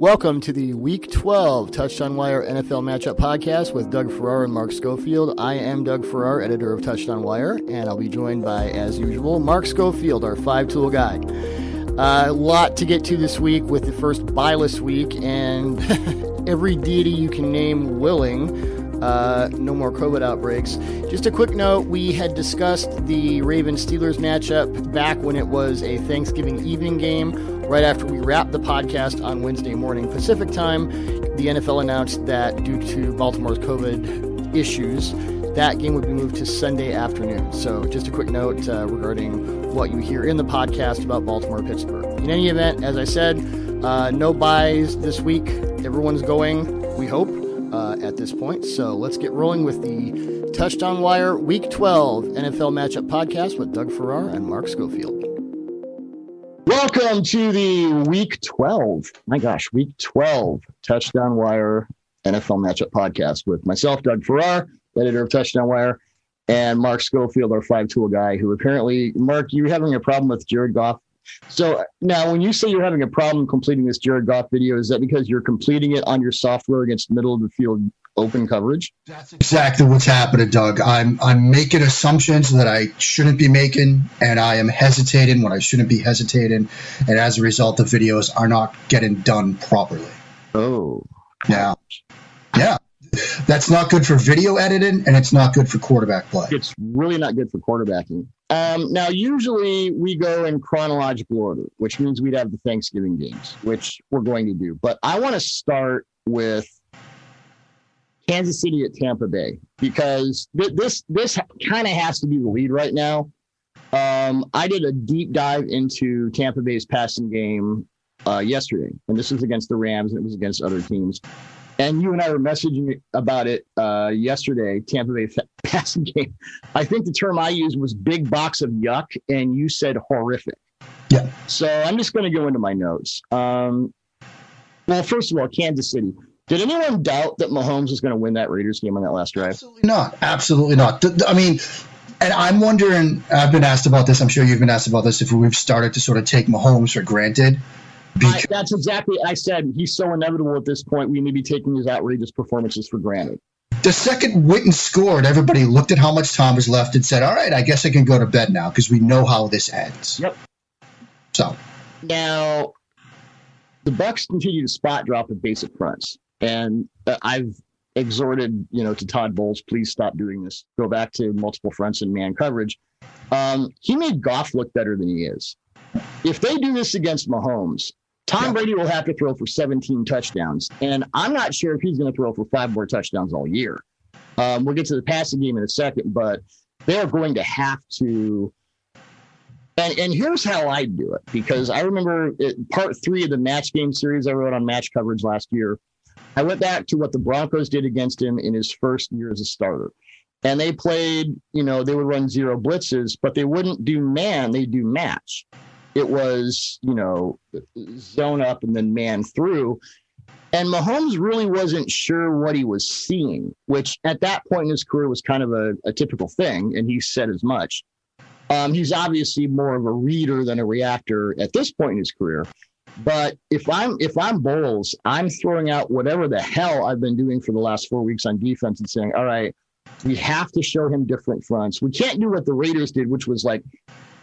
Welcome to the Week 12 Touchdown Wire NFL Matchup Podcast with Doug Farrar and Mark Schofield. I am Doug Farrar, editor of Touchdown Wire, and I'll be joined by, as usual, Mark Schofield, our five tool guy. Uh, a lot to get to this week with the first byless week, and every deity you can name willing. Uh, no more COVID outbreaks. Just a quick note we had discussed the Ravens Steelers matchup back when it was a Thanksgiving evening game, right after we wrap the podcast on Wednesday morning Pacific time. The NFL announced that due to Baltimore's COVID issues, that game would be moved to Sunday afternoon. So, just a quick note uh, regarding what you hear in the podcast about Baltimore Pittsburgh. In any event, as I said, uh, no byes this week. Everyone's going, we hope, uh, at this point. So let's get rolling with the Touchdown Wire Week 12 NFL Matchup Podcast with Doug Farrar and Mark Schofield. Welcome to the Week 12. My gosh, Week 12 Touchdown Wire NFL Matchup Podcast with myself, Doug Farrar, editor of Touchdown Wire, and Mark Schofield, our five tool guy, who apparently, Mark, you're having a problem with Jared Goff so now, when you say you're having a problem completing this Jared Goff video, is that because you're completing it on your software against middle of the field open coverage? That's exactly what's happening, Doug. I'm I'm making assumptions that I shouldn't be making, and I am hesitating when I shouldn't be hesitating, and as a result, the videos are not getting done properly. Oh, yeah, yeah. That's not good for video editing, and it's not good for quarterback play. It's really not good for quarterbacking. Um, now, usually we go in chronological order, which means we'd have the Thanksgiving games, which we're going to do. But I want to start with Kansas City at Tampa Bay because th- this this kind of has to be the lead right now. Um, I did a deep dive into Tampa Bay's passing game uh, yesterday, and this was against the Rams, and it was against other teams. And you and I were messaging about it uh, yesterday, Tampa Bay passing game. I think the term I used was big box of yuck, and you said horrific. Yeah. So I'm just going to go into my notes. Um, well, first of all, Kansas City. Did anyone doubt that Mahomes was going to win that Raiders game on that last drive? Absolutely not. Absolutely not. I mean, and I'm wondering, I've been asked about this. I'm sure you've been asked about this if we've started to sort of take Mahomes for granted. I, that's exactly. I said he's so inevitable at this point. We may be taking his outrageous performances for granted. The second Witten scored, everybody looked at how much time was left and said, "All right, I guess I can go to bed now because we know how this ends." Yep. So now, the Bucs continue to spot drop at basic fronts, and uh, I've exhorted you know to Todd Bowles, please stop doing this. Go back to multiple fronts and man coverage. Um, he made Goff look better than he is. If they do this against Mahomes, Tom yeah. Brady will have to throw for 17 touchdowns, and I'm not sure if he's going to throw for five more touchdowns all year. Um, we'll get to the passing game in a second, but they're going to have to. And, and here's how I do it because I remember it, part three of the match game series I wrote on match coverage last year. I went back to what the Broncos did against him in his first year as a starter. And they played, you know, they would run zero blitzes, but they wouldn't do man, they do match it was, you know, zone up and then man through. And Mahomes really wasn't sure what he was seeing, which at that point in his career was kind of a, a typical thing. And he said as much. Um, he's obviously more of a reader than a reactor at this point in his career. But if I'm if I'm Bowles, I'm throwing out whatever the hell I've been doing for the last four weeks on defense and saying, all right, we have to show him different fronts. We can't do what the Raiders did, which was like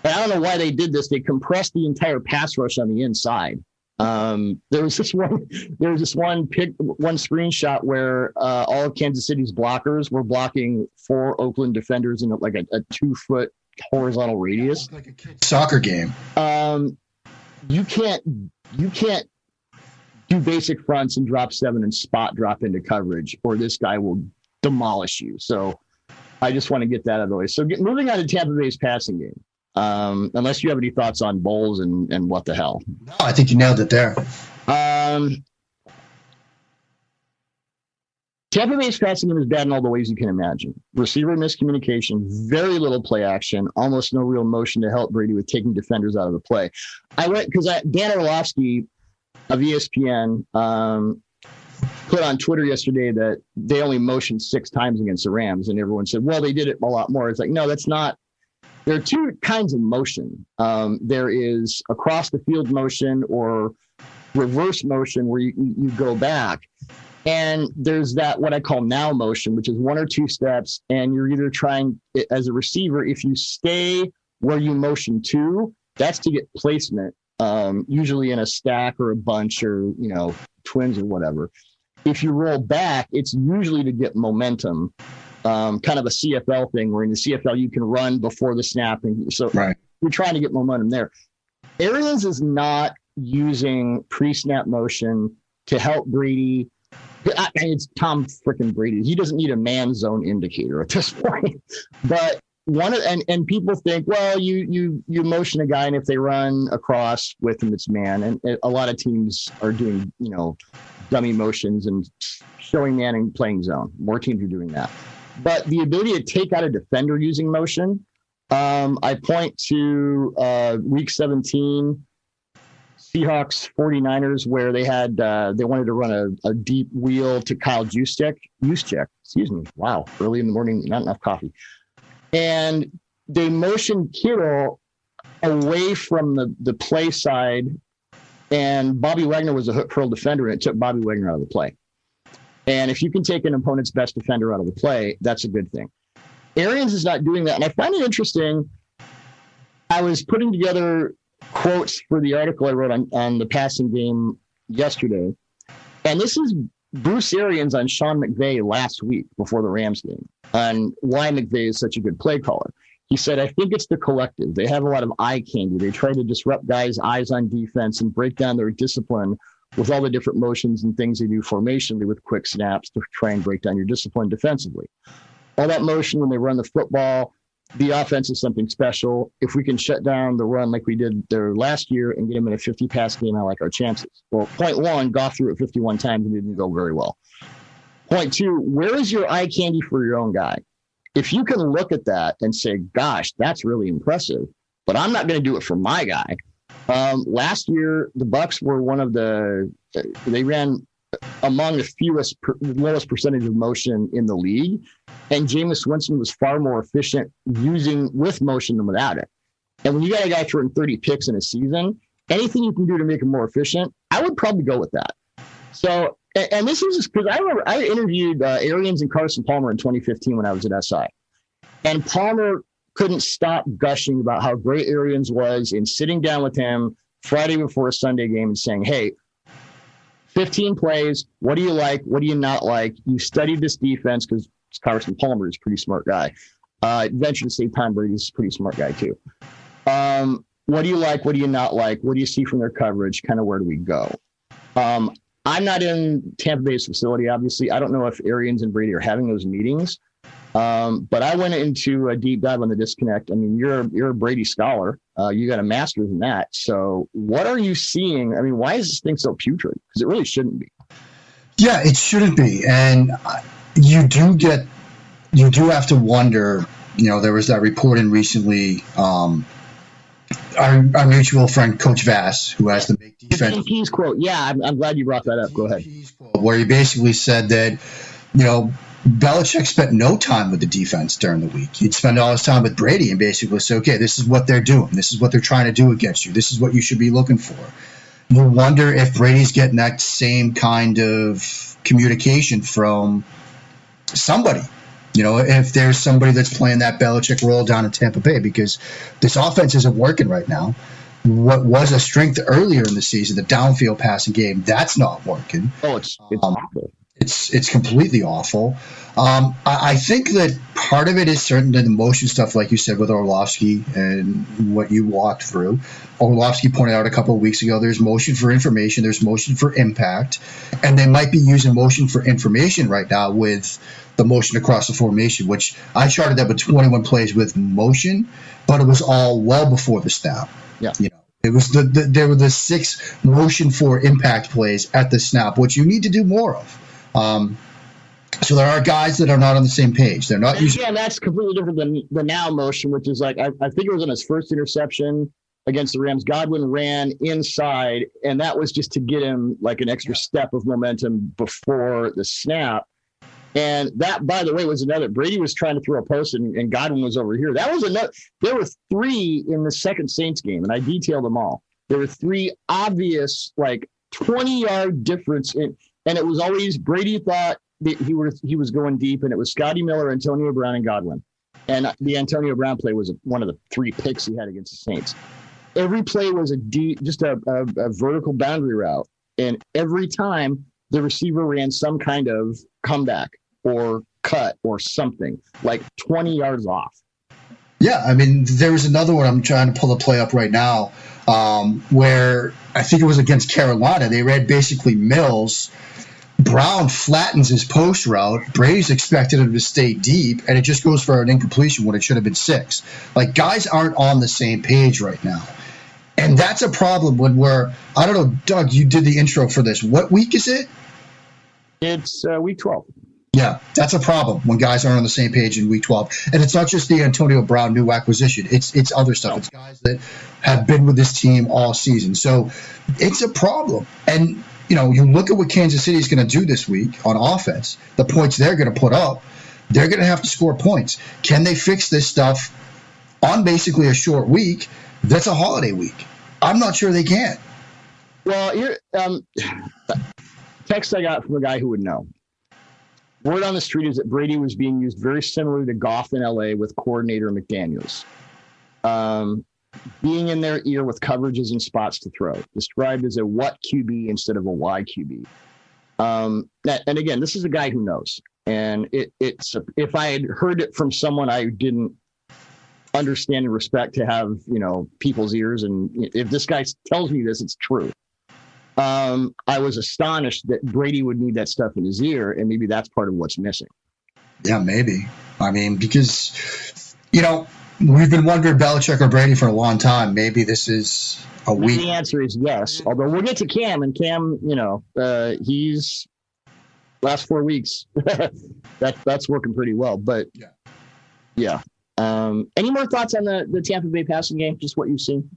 I don't know why they did this. They compressed the entire pass rush on the inside. Um, there was this one. There was this one pick, one screenshot where uh, all of Kansas City's blockers were blocking four Oakland defenders in like a, a two foot horizontal radius, like a soccer game. Um, you can't you can't do basic fronts and drop seven and spot drop into coverage, or this guy will demolish you. So I just want to get that out of the way. So get, moving on to Tampa Bay's passing game. Um, unless you have any thoughts on Bowles and, and what the hell. No, I think you nailed it there. Um, Tampa Bay's passing game is bad in all the ways you can imagine. Receiver miscommunication, very little play action, almost no real motion to help Brady with taking defenders out of the play. I went because Dan Orlovsky of ESPN um, put on Twitter yesterday that they only motioned six times against the Rams, and everyone said, "Well, they did it a lot more." It's like, no, that's not there are two kinds of motion. Um, there is across the field motion or reverse motion where you, you go back. And there's that what I call now motion, which is one or two steps, and you're either trying as a receiver, if you stay where you motion to, that's to get placement, um, usually in a stack or a bunch or you know twins or whatever. If you roll back, it's usually to get momentum, um, kind of a CFL thing where in the CFL you can run before the snap, and so right. we're trying to get momentum there. Arians is not using pre-snap motion to help Brady. It's Tom freaking Brady. He doesn't need a man zone indicator at this point. But one of and and people think, well, you you you motion a guy, and if they run across with him, it's man. And a lot of teams are doing you know dummy motions and showing man and playing zone. More teams are doing that. But the ability to take out a defender using motion, um, I point to uh, week 17, Seahawks 49ers, where they had uh, they wanted to run a, a deep wheel to Kyle Juszczyk. Juszczyk, excuse me. Wow, early in the morning, not enough coffee and they motioned Kittle away from the, the play side, and Bobby Wagner was a hook curl defender, and it took Bobby Wagner out of the play. And if you can take an opponent's best defender out of the play, that's a good thing. Arians is not doing that. And I find it interesting. I was putting together quotes for the article I wrote on, on the passing game yesterday. And this is Bruce Arians on Sean McVay last week before the Rams game on why McVay is such a good play caller. He said, I think it's the collective. They have a lot of eye candy. They try to disrupt guys' eyes on defense and break down their discipline with all the different motions and things they do formationally with quick snaps to try and break down your discipline defensively. All that motion when they run the football, the offense is something special. If we can shut down the run like we did there last year and get them in a 50 pass game, I like our chances. Well, point one, Goff threw it 51 times and didn't go very well. Point two, where is your eye candy for your own guy? If you can look at that and say, gosh, that's really impressive, but I'm not going to do it for my guy. Um, last year, the Bucs were one of the, they ran among the fewest, lowest percentage of motion in the league. And Jameis Winston was far more efficient using with motion than without it. And when you got a guy throwing 30 picks in a season, anything you can do to make him more efficient, I would probably go with that. So and, and this is because I remember I interviewed uh, Arians and Carson Palmer in 2015 when I was at SI, and Palmer couldn't stop gushing about how great Arians was in sitting down with him Friday before a Sunday game and saying, "Hey, 15 plays. What do you like? What do you not like? You studied this defense because Carson Palmer is a pretty smart guy. Uh, venture to say Tom Brady's a pretty smart guy too. Um, what do you like? What do you not like? What do you see from their coverage? Kind of where do we go? Um, I'm not in Tampa Bay's facility, obviously. I don't know if Arians and Brady are having those meetings. Um, but I went into a deep dive on the disconnect. I mean, you're you're a Brady scholar. Uh, you got a master's in that. So, what are you seeing? I mean, why is this thing so putrid? Because it really shouldn't be. Yeah, it shouldn't be, and you do get you do have to wonder. You know, there was that report in recently. Um, our, our mutual friend Coach Vass, who has the make defense. MP's quote. Yeah, I'm, I'm glad you brought that up. Go ahead. Where he basically said that, you know, Belichick spent no time with the defense during the week. He'd spend all his time with Brady and basically say, okay, this is what they're doing. This is what they're trying to do against you. This is what you should be looking for. You wonder if Brady's getting that same kind of communication from somebody you know, if there's somebody that's playing that Belichick role down in Tampa Bay, because this offense isn't working right now. What was a strength earlier in the season, the downfield passing game, that's not working. Oh, it's it's um, awful. It's it's completely awful. Um, I, I, think that part of it is certainly the motion stuff, like you said with Orlovsky and what you walked through. Orlovsky pointed out a couple of weeks ago. There's motion for information. There's motion for impact, and they might be using motion for information right now with the motion across the formation, which I charted that with 21 plays with motion, but it was all well before the snap. Yeah. You know, it was the, the there were the six motion for impact plays at the snap, which you need to do more of. Um, so there are guys that are not on the same page. They're not using. Yeah, that's completely different than the now motion, which is like I, I think it was on his first interception against the Rams. Godwin ran inside, and that was just to get him like an extra step of momentum before the snap. And that, by the way, was another. Brady was trying to throw a post, and, and Godwin was over here. That was another. There were three in the second Saints game, and I detailed them all. There were three obvious, like 20 yard difference. In, and it was always Brady thought that he was he was going deep, and it was Scotty Miller, Antonio Brown, and Godwin. And the Antonio Brown play was one of the three picks he had against the Saints. Every play was a deep, just a, a, a vertical boundary route, and every time the receiver ran some kind of comeback or cut or something like 20 yards off. Yeah, I mean, there was another one. I'm trying to pull the play up right now, um, where I think it was against Carolina. They read basically Mills. Brown flattens his post route. Brady's expected him to stay deep, and it just goes for an incompletion when it should have been six. Like guys aren't on the same page right now, and that's a problem when we're. I don't know, Doug. You did the intro for this. What week is it? It's uh, week twelve. Yeah, that's a problem when guys aren't on the same page in week 12. And it's not just the Antonio Brown new acquisition. It's it's other stuff. It's guys that have been with this team all season. So it's a problem. And you know, you look at what Kansas City is going to do this week on offense, the points they're going to put up, they're going to have to score points. Can they fix this stuff on basically a short week? That's a holiday week. I'm not sure they can. Well, here, um, text I got from a guy who would know. Word on the street is that Brady was being used very similar to Goff in LA with coordinator McDaniels. Um, being in their ear with coverages and spots to throw, described as a what QB instead of a why QB. Um, and again, this is a guy who knows. And it, it's if I had heard it from someone I didn't understand and respect to have you know people's ears, and if this guy tells me this, it's true um, I was astonished that Brady would need that stuff in his ear, and maybe that's part of what's missing. Yeah, maybe. I mean, because you know we've been wondering Belichick or Brady for a long time. Maybe this is a week. The answer is yes. Although we'll get to Cam, and Cam, you know, uh, he's last four weeks that that's working pretty well. But yeah, yeah. Um, any more thoughts on the the Tampa Bay passing game? Just what you've seen.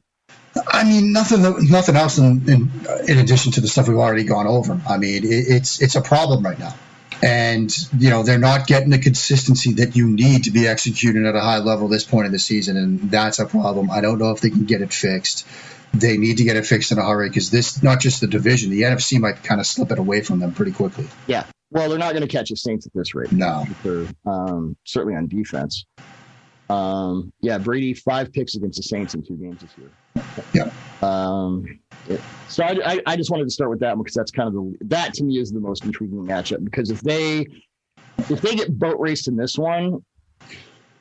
I mean, nothing, nothing else in, in, in, addition to the stuff we've already gone over. I mean, it, it's it's a problem right now, and you know they're not getting the consistency that you need to be executing at a high level this point in the season, and that's a problem. I don't know if they can get it fixed. They need to get it fixed in a hurry because this, not just the division, the NFC might kind of slip it away from them pretty quickly. Yeah, well, they're not going to catch the Saints at this rate. No, um, certainly on defense. Um, yeah, Brady five picks against the Saints in two games this year. Yeah. Um, so I, I, I, just wanted to start with that one because that's kind of the that to me is the most intriguing matchup because if they if they get boat raced in this one,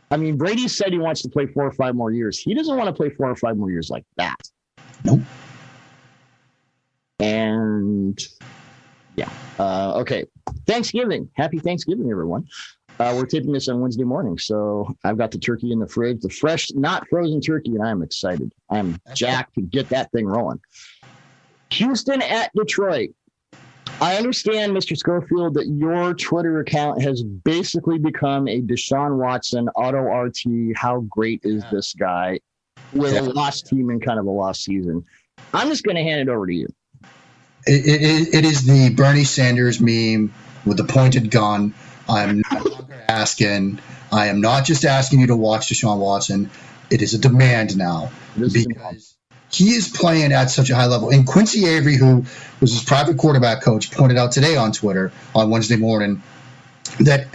I mean Brady said he wants to play four or five more years. He doesn't want to play four or five more years like that. Nope. And yeah. Uh, okay. Thanksgiving. Happy Thanksgiving, everyone. Uh, we're taping this on Wednesday morning, so I've got the turkey in the fridge, the fresh, not frozen turkey, and I'm excited. I'm jacked to get that thing rolling. Houston at Detroit. I understand, Mr. Schofield, that your Twitter account has basically become a Deshaun Watson auto RT. How great is this guy with a lost team and kind of a lost season? I'm just going to hand it over to you. It, it, it is the Bernie Sanders meme with the pointed gun. I'm not asking. I am not just asking you to watch Deshaun Watson. It is a demand now because he is playing at such a high level. And Quincy Avery, who was his private quarterback coach, pointed out today on Twitter on Wednesday morning that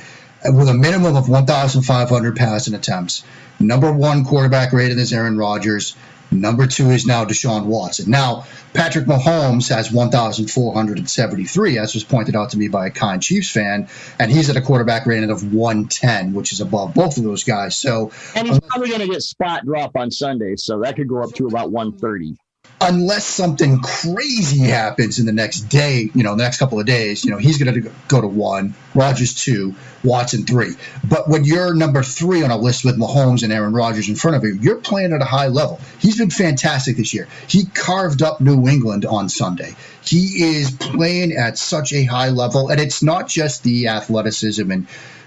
with a minimum of 1,500 passing attempts, number one quarterback rated is Aaron Rodgers. Number two is now Deshaun Watson. Now, Patrick Mahomes has 1,473, as was pointed out to me by a kind Chiefs fan, and he's at a quarterback rating of 110, which is above both of those guys. So, and he's probably going to get spot drop on Sunday, so that could go up to about 130 unless something crazy happens in the next day, you know, the next couple of days, you know, he's going to go to one, Rodgers two, Watson three. But when you're number three on a list with Mahomes and Aaron Rodgers in front of you, you're playing at a high level. He's been fantastic this year. He carved up New England on Sunday. He is playing at such a high level, and it's not just the athleticism and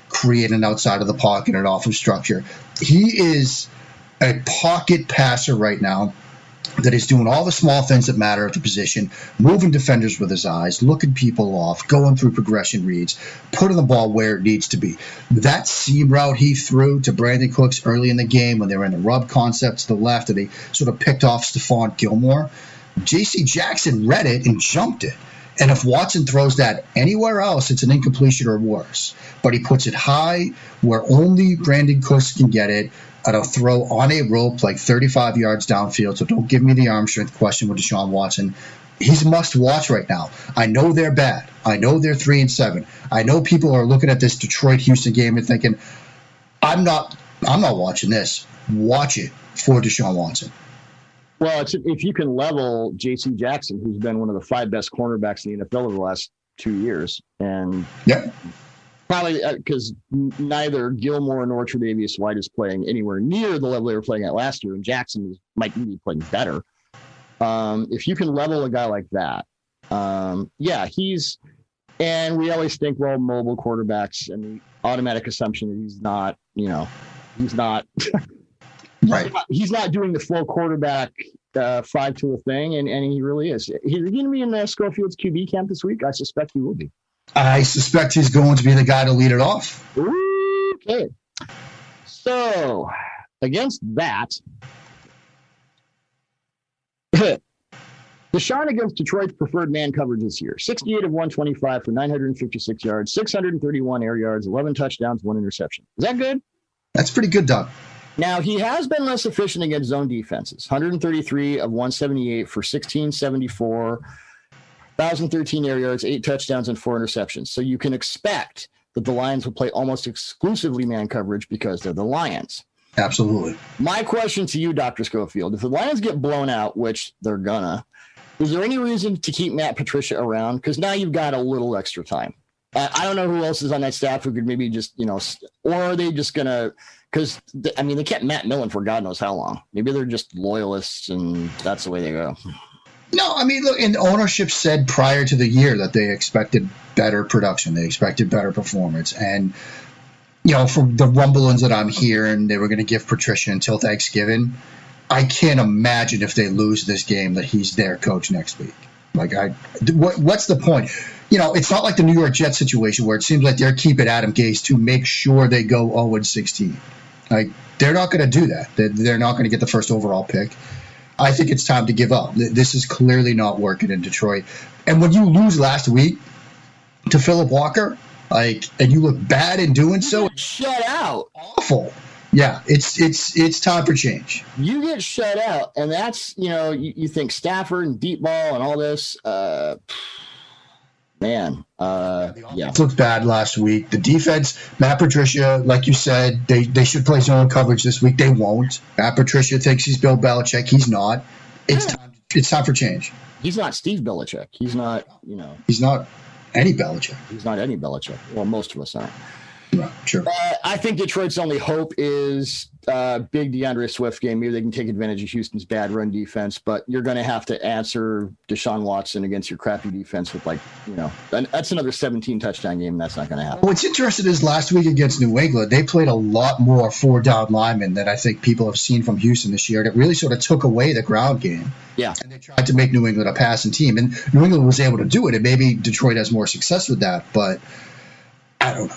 creating outside of the pocket and off of structure. He is a pocket passer right now that he's doing all the small things that matter at the position, moving defenders with his eyes, looking people off, going through progression reads, putting the ball where it needs to be. That seam route he threw to Brandin Cooks early in the game when they were in the rub concept to the left and they sort of picked off Stephon Gilmore. J.C. Jackson read it and jumped it. And if Watson throws that anywhere else, it's an incompletion or worse. But he puts it high where only Brandin Cooks can get it at a throw on a rope like 35 yards downfield. So don't give me the arm strength question with Deshaun Watson. He's must watch right now. I know they're bad. I know they're three and seven. I know people are looking at this Detroit Houston game and thinking, I'm not I'm not watching this. Watch it for Deshaun Watson. Well, if you can level J.C. Jackson, who's been one of the five best cornerbacks in the NFL over the last two years, and yeah, probably because uh, neither Gilmore nor Tre'Davious White is playing anywhere near the level they were playing at last year, and Jackson might be playing better. Um, if you can level a guy like that, um, yeah, he's. And we always think, well, mobile quarterbacks, and the automatic assumption that he's not, you know, he's not Right. He's not doing the full quarterback uh, five tool thing, and, and he really is. He's going to be in the Schofield's QB camp this week. I suspect he will be. I suspect he's going to be the guy to lead it off. Okay. So, against that, Deshaun against Detroit's preferred man coverage this year 68 of 125 for 956 yards, 631 air yards, 11 touchdowns, one interception. Is that good? That's pretty good, Doug. Now, he has been less efficient against zone defenses 133 of 178 for 1674, 1,013 air yards, eight touchdowns, and four interceptions. So you can expect that the Lions will play almost exclusively man coverage because they're the Lions. Absolutely. My question to you, Dr. Schofield if the Lions get blown out, which they're gonna, is there any reason to keep Matt Patricia around? Because now you've got a little extra time. I don't know who else is on that staff who could maybe just, you know, or are they just going to because I mean they kept Matt Millen for God knows how long. Maybe they're just loyalists, and that's the way they go. No, I mean, look, and ownership said prior to the year that they expected better production, they expected better performance, and you know, from the rumblings that I'm hearing, they were going to give Patricia until Thanksgiving. I can't imagine if they lose this game that he's their coach next week. Like, I, what, what's the point? You know, it's not like the New York Jets situation where it seems like they're keeping Adam Gase to make sure they go 0 16. Like they're not going to do that. They're not going to get the first overall pick. I think it's time to give up. This is clearly not working in Detroit. And when you lose last week to Phillip Walker, like, and you look bad in doing so, shut out, awful. Yeah, it's it's it's time for change. You get shut out, and that's you know you, you think Stafford and deep ball and all this. Uh, man, uh, yeah, looked bad last week. The defense, Matt Patricia, like you said, they they should play zone coverage this week. They won't. Matt Patricia thinks he's Bill Belichick. He's not. It's yeah. time. It's time for change. He's not Steve Belichick. He's not. You know. He's not any Belichick. He's not any Belichick. Well, most of us aren't. Sure. Uh, I think Detroit's only hope is uh, big D'Andre Swift game. Maybe they can take advantage of Houston's bad run defense, but you're going to have to answer Deshaun Watson against your crappy defense with like, you know, that's another 17 touchdown game. that's not going to happen. What's interesting is last week against New England, they played a lot more four down linemen than I think people have seen from Houston this year. And it really sort of took away the ground game. Yeah. And they tried to make New England a passing team. And New England was able to do it. And maybe Detroit has more success with that, but I don't know.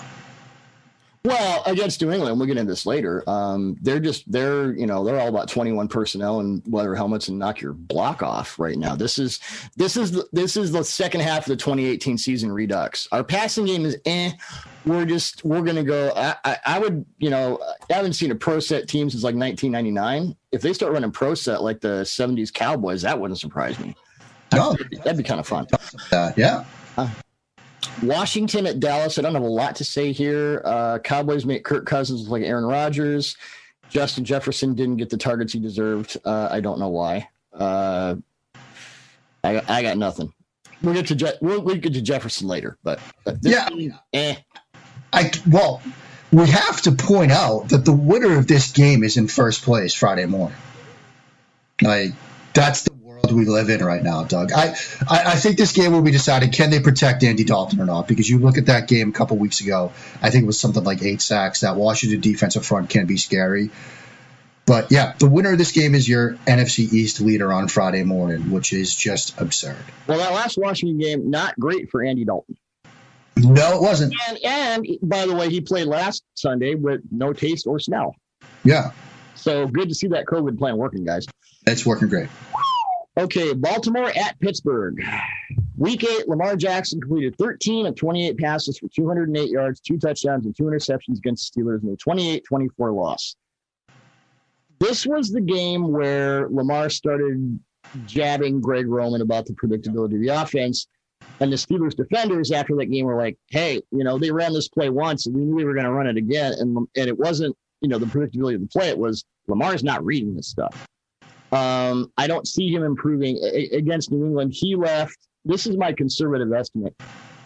Well, against New England, we'll get into this later. Um, they're just they're you know they're all about 21 personnel and weather helmets and knock your block off right now. This is this is the, this is the second half of the 2018 season redux. Our passing game is eh. We're just we're gonna go. I, I, I would you know I haven't seen a pro set team since like 1999. If they start running pro set like the 70s Cowboys, that wouldn't surprise me. No, that'd be, that'd be kind of fun. Uh, yeah. Uh, Washington at Dallas. I don't have a lot to say here. Uh, Cowboys make Kirk Cousins look like Aaron Rodgers. Justin Jefferson didn't get the targets he deserved. Uh, I don't know why. Uh, I, I got nothing. We'll get to Je- we'll, we'll, get to Jefferson later, but, but yeah, game, eh. I well, we have to point out that the winner of this game is in first place Friday morning. Like that's the world we live in right now, Doug. I, I, I, think this game will be decided can they protect Andy Dalton or not? Because you look at that game a couple weeks ago, I think it was something like eight sacks. That Washington defensive front can be scary. But yeah, the winner of this game is your NFC East leader on Friday morning, which is just absurd. Well, that last Washington game, not great for Andy Dalton. No, it wasn't. And, and by the way, he played last Sunday with no taste or smell. Yeah. So good to see that COVID plan working, guys. It's working great. Okay, Baltimore at Pittsburgh. Week eight, Lamar Jackson completed 13 of 28 passes for 208 yards, two touchdowns, and two interceptions against the Steelers in a 28 24 loss. This was the game where Lamar started jabbing Greg Roman about the predictability of the offense. And the Steelers defenders after that game were like, hey, you know, they ran this play once and we knew we were going to run it again. And, and it wasn't, you know, the predictability of the play. It was Lamar's not reading this stuff. Um, I don't see him improving a- against New England. He left, this is my conservative estimate,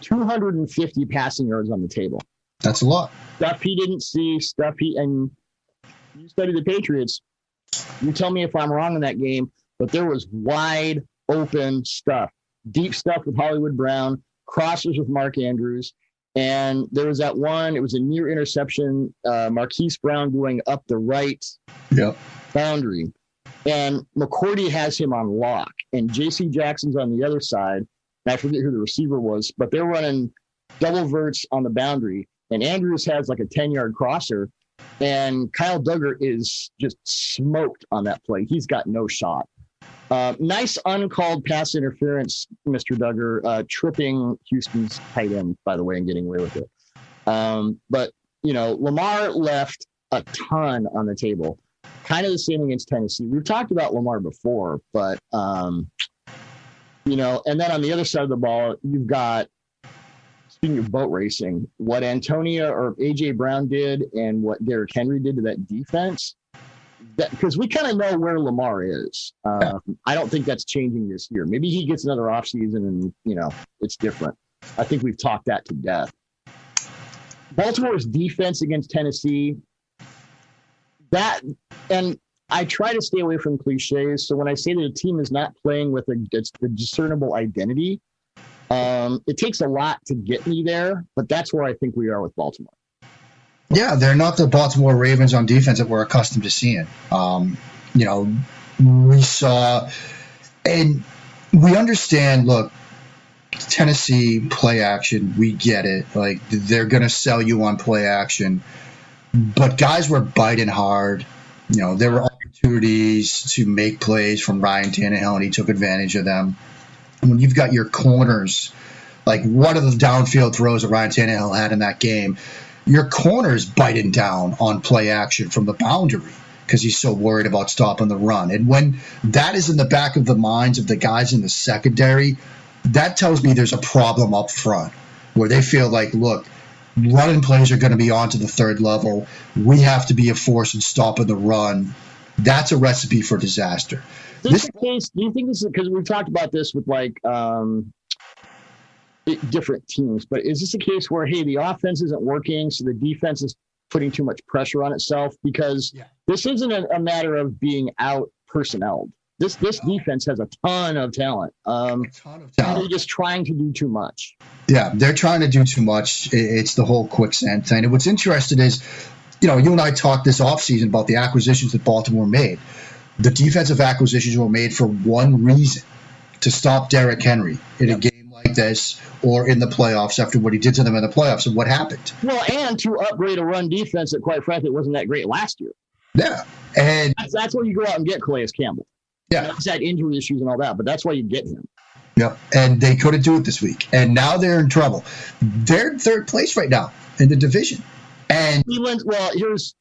250 passing yards on the table. That's a lot. Stuff he didn't see, stuff he, and you study the Patriots. You tell me if I'm wrong in that game, but there was wide open stuff, deep stuff with Hollywood Brown, crosses with Mark Andrews. And there was that one, it was a near interception, uh, Marquise Brown going up the right Yep. boundary. And McCourty has him on lock, and JC Jackson's on the other side. And I forget who the receiver was, but they're running double verts on the boundary. And Andrews has like a 10 yard crosser, and Kyle Dugger is just smoked on that play. He's got no shot. Uh, nice uncalled pass interference, Mr. Dugger, uh, tripping Houston's tight end, by the way, and getting away with it. Um, but, you know, Lamar left a ton on the table kind of the same against Tennessee. We've talked about Lamar before, but um, you know, and then on the other side of the ball, you've got speaking of boat racing, what Antonia or AJ Brown did and what Derrick Henry did to that defense. Because we kind of know where Lamar is. Um, I don't think that's changing this year. Maybe he gets another offseason and, you know, it's different. I think we've talked that to death. Baltimore's defense against Tennessee, that and I try to stay away from cliches. So when I say that a team is not playing with a, a discernible identity, um, it takes a lot to get me there. But that's where I think we are with Baltimore. Yeah, they're not the Baltimore Ravens on defense that we're accustomed to seeing. Um, you know, we saw, and we understand. Look, Tennessee play action, we get it. Like they're going to sell you on play action, but guys were biting hard. You know, there were opportunities to make plays from Ryan Tannehill, and he took advantage of them. When you've got your corners, like one of the downfield throws that Ryan Tannehill had in that game, your corners biting down on play action from the boundary because he's so worried about stopping the run. And when that is in the back of the minds of the guys in the secondary, that tells me there's a problem up front where they feel like, look, running plays are going to be on to the third level. We have to be a force in stopping the run. That's a recipe for disaster. Is this, this the case? Do you think this is because we've talked about this with like um, different teams, but is this a case where hey, the offense isn't working, so the defense is putting too much pressure on itself? Because yeah. this isn't a, a, matter of being out personnel. This this defense has a ton of talent. Um, a ton of talent. They're just trying to do too much. Yeah, they're trying to do too much. It's the whole quicksand thing. And what's interesting is, you know, you and I talked this offseason about the acquisitions that Baltimore made. The defensive acquisitions were made for one reason to stop Derrick Henry in yep. a game like this or in the playoffs after what he did to them in the playoffs and what happened. Well, and to upgrade a run defense that, quite frankly, wasn't that great last year. Yeah. And that's, that's where you go out and get Calais Campbell. Yeah. He's had injury issues and all that, but that's why you get him. Yep. And they couldn't do it this week. And now they're in trouble. They're in third place right now in the division. And Cleveland, well, here's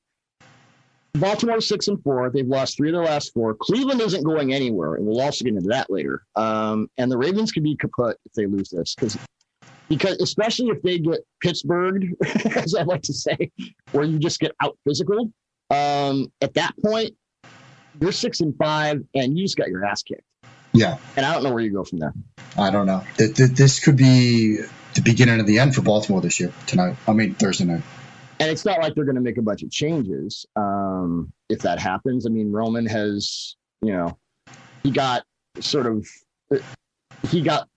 Baltimore six and four. They've lost three of their last four. Cleveland isn't going anywhere, and we'll also get into that later. Um, and the Ravens could be kaput if they lose this, because because especially if they get Pittsburgh, as I like to say, where you just get out physical. Um, at that point, you're six and five, and you just got your ass kicked. Yeah, and I don't know where you go from there. I don't know. This could be the beginning of the end for Baltimore this year tonight. I mean Thursday night and it's not like they're going to make a bunch of changes um, if that happens. I mean, Roman has, you know, he got sort of he got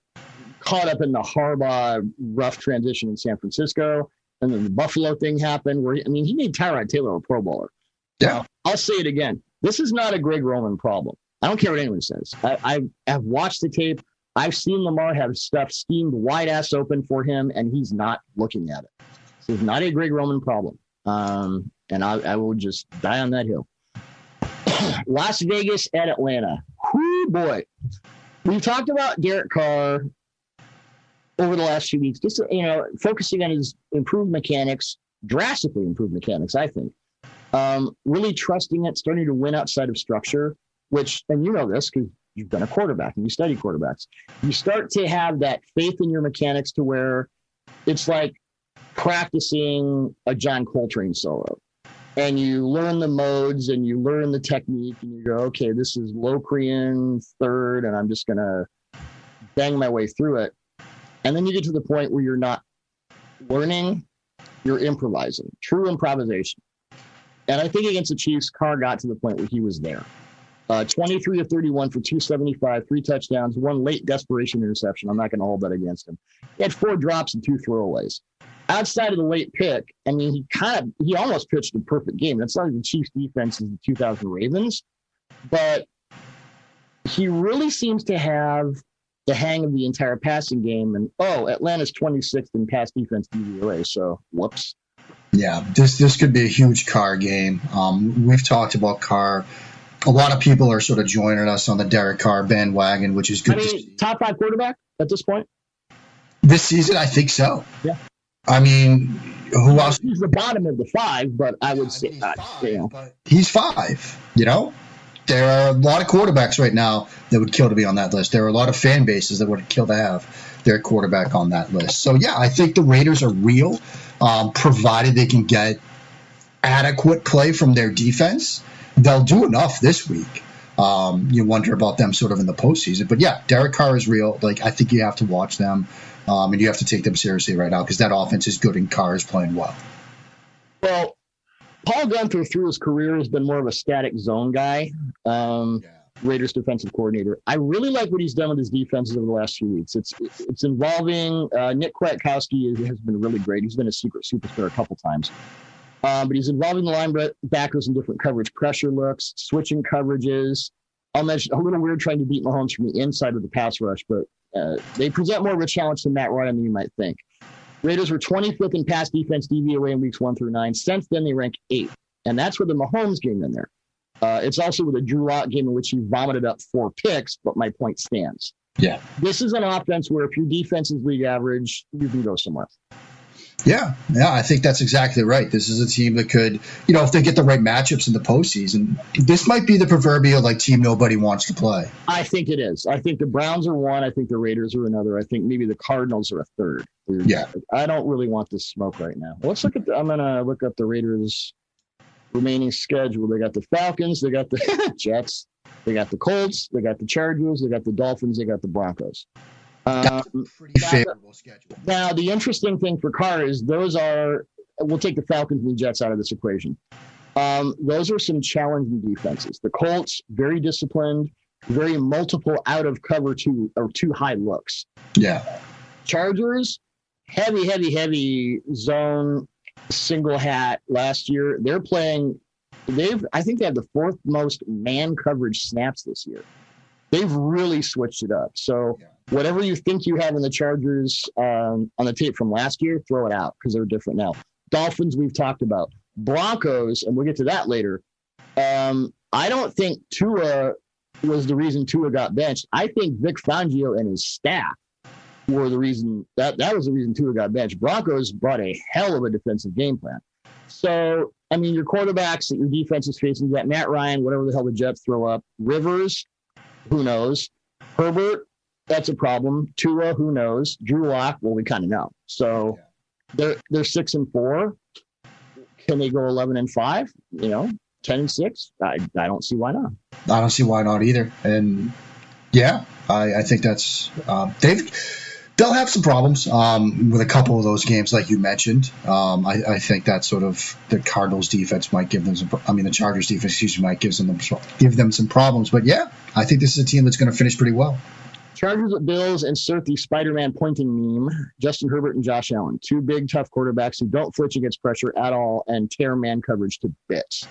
caught up in the Harbaugh rough transition in San Francisco, and then the Buffalo thing happened. Where I mean, he made Tyrod Taylor a Pro Bowler. Yeah, I'll say it again. This is not a Greg Roman problem. I don't care what anyone says. I, I have watched the tape. I've seen Lamar have stuff schemed wide ass open for him, and he's not looking at it. It is not a Greg Roman problem. Um, and I, I, will just die on that hill. Las Vegas at Atlanta. Whoo boy, we've talked about Derek Carr over the last few weeks, just you know, focusing on his improved mechanics, drastically improved mechanics, I think. Um, really trusting it, starting to win outside of structure, which, and you know this because you've been a quarterback and you study quarterbacks. You start to have that faith in your mechanics to where it's like practicing a John Coltrane solo. And you learn the modes and you learn the technique and you go, okay, this is Locrian third, and I'm just gonna bang my way through it. And then you get to the point where you're not learning, you're improvising, true improvisation. And I think against the Chiefs, Carr got to the point where he was there. Uh, 23 to 31 for 275, three touchdowns, one late desperation interception. I'm not going to hold that against him. He had four drops and two throwaways. Outside of the late pick, I mean, he kind of, he almost pitched a perfect game. That's not the Chiefs defense is the 2000 Ravens, but he really seems to have the hang of the entire passing game. And oh, Atlanta's 26th in pass defense DVOA. So whoops. Yeah, this this could be a huge Carr game. Um, we've talked about Carr. A lot of people are sort of joining us on the Derek Carr bandwagon, which is good. I mean, top five quarterback at this point. This season, I think so. Yeah. I mean, who else? He's the bottom of the five, but I would say, he's five, you know, but he's five. You know, there are a lot of quarterbacks right now that would kill to be on that list. There are a lot of fan bases that would kill to have their quarterback on that list. So yeah, I think the Raiders are real, um, provided they can get adequate play from their defense. They'll do enough this week. Um, you wonder about them sort of in the postseason, but yeah, Derek Carr is real. Like I think you have to watch them, um, and you have to take them seriously right now because that offense is good and Carr is playing well. well, Paul Guenther through his career has been more of a static zone guy. Um, Raiders defensive coordinator. I really like what he's done with his defenses over the last few weeks. It's it's involving uh, Nick Kwiatkoski has been really great. He's been a secret superstar a couple times, um, but he's involving the linebackers in different coverage pressure looks, switching coverages. I'll mention a little weird trying to beat Mahomes from the inside of the pass rush, but uh, they present more of a challenge than Matt Ryan than you might think. Raiders were 25th in pass defense DVOA in weeks one through nine. Since then, they rank eighth, and that's with the Mahomes game in there. Uh, it's also with a Drew Lock game in which he vomited up four picks, but my point stands. Yeah. This is an offense where if your defense is league average, you can go somewhere. Yeah, yeah, I think that's exactly right. This is a team that could, you know, if they get the right matchups in the postseason, this might be the proverbial like team nobody wants to play. I think it is. I think the Browns are one. I think the Raiders are another. I think maybe the Cardinals are a third. Yeah. I don't really want this smoke right now. Let's look at. The, I'm gonna look up the Raiders' remaining schedule. They got the Falcons. They got the Jets. They got the Colts. They got the Chargers. They got the Dolphins. They got the Broncos. Um, Pretty favorable schedule. now, the interesting thing for Carr is those are. We'll take the Falcons and the Jets out of this equation. Um, those are some challenging defenses. The Colts, very disciplined, very multiple out of cover two or two high looks. Yeah, Chargers, heavy, heavy, heavy zone single hat last year. They're playing. They've. I think they have the fourth most man coverage snaps this year. They've really switched it up. So whatever you think you have in the Chargers um, on the tape from last year, throw it out because they're different now. Dolphins, we've talked about. Broncos, and we'll get to that later. Um, I don't think Tua was the reason Tua got benched. I think Vic Fangio and his staff were the reason that that was the reason Tua got benched. Broncos brought a hell of a defensive game plan. So, I mean, your quarterbacks that your defense is facing, you got Matt Ryan, whatever the hell the Jets throw up. Rivers, who knows? Herbert, that's a problem. Tua, who knows? Drew Lock, well, we kind of know. So they're they're six and four. Can they go eleven and five? You know, ten and six? I, I don't see why not. I don't see why not either. And yeah, I, I think that's um, they've they'll have some problems um, with a couple of those games, like you mentioned. Um, I, I think that sort of the Cardinals defense might give them some. I mean, the Chargers defense, excuse me, might give them give them some problems. But yeah, I think this is a team that's going to finish pretty well. Chargers at Bills insert the Spider-Man pointing meme. Justin Herbert and Josh Allen, two big tough quarterbacks who don't flinch against pressure at all and tear man coverage to bits.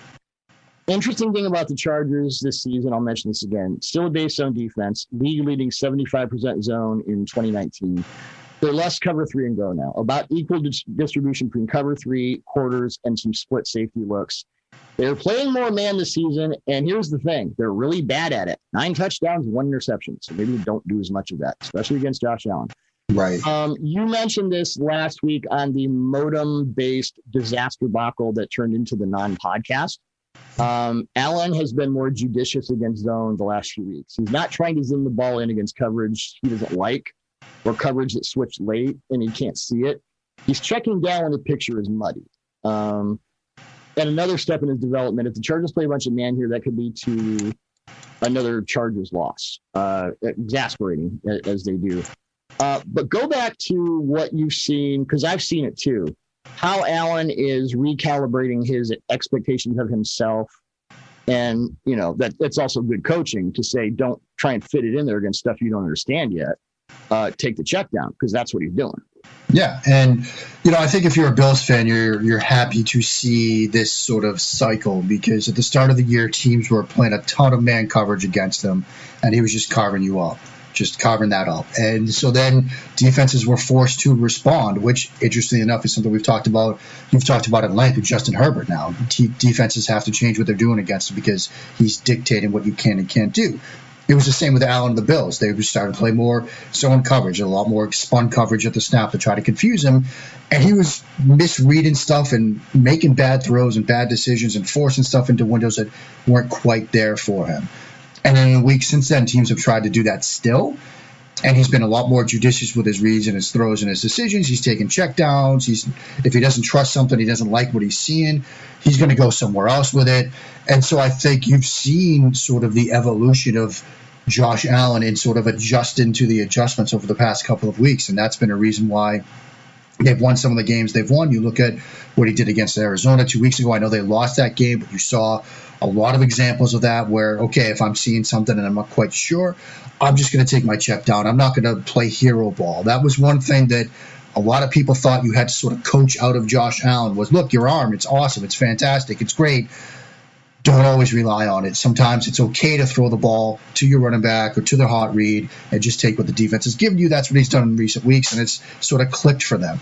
Interesting thing about the Chargers this season, I'll mention this again. Still a base zone defense, league leading 75% zone in 2019. They're less cover three and go now, about equal dis- distribution between cover three, quarters, and some split safety looks. They're playing more man this season, and here's the thing: they're really bad at it. Nine touchdowns, one interception. So maybe don't do as much of that, especially against Josh Allen. Right. Um, you mentioned this last week on the modem-based disaster debacle that turned into the non-podcast. Um, Allen has been more judicious against zone the last few weeks. He's not trying to zoom the ball in against coverage he doesn't like or coverage that switched late and he can't see it. He's checking down when the picture is muddy. Um, and another step in his development, if the Chargers play a bunch of man here, that could lead to another Chargers loss, uh, exasperating as they do. Uh, but go back to what you've seen, because I've seen it too. How Allen is recalibrating his expectations of himself. And, you know, that that's also good coaching to say, don't try and fit it in there against stuff you don't understand yet. Uh, take the check down because that's what he's doing. Yeah, and you know, I think if you're a Bills fan, you're you're happy to see this sort of cycle because at the start of the year, teams were playing a ton of man coverage against him, and he was just carving you up, just covering that up. And so then defenses were forced to respond, which, interestingly enough, is something we've talked about. You've talked about at length with Justin Herbert. Now, T- defenses have to change what they're doing against him because he's dictating what you can and can't do. It was the same with Allen and the Bills. They started to play more zone coverage, a lot more spun coverage at the snap to try to confuse him. And he was misreading stuff and making bad throws and bad decisions and forcing stuff into windows that weren't quite there for him. And in the week since then, teams have tried to do that still. And he's been a lot more judicious with his reads and his throws and his decisions. He's taking checkdowns. He's if he doesn't trust something, he doesn't like what he's seeing, he's going to go somewhere else with it. And so I think you've seen sort of the evolution of Josh Allen in sort of adjusting to the adjustments over the past couple of weeks. And that's been a reason why they've won some of the games they've won. You look at what he did against Arizona two weeks ago. I know they lost that game, but you saw a lot of examples of that where, okay, if I'm seeing something and I'm not quite sure, I'm just going to take my check down. I'm not going to play hero ball. That was one thing that a lot of people thought you had to sort of coach out of Josh Allen was look, your arm, it's awesome, it's fantastic, it's great don't always rely on it. Sometimes it's okay to throw the ball to your running back or to the hot read and just take what the defense has given you. That's what he's done in recent weeks, and it's sort of clicked for them.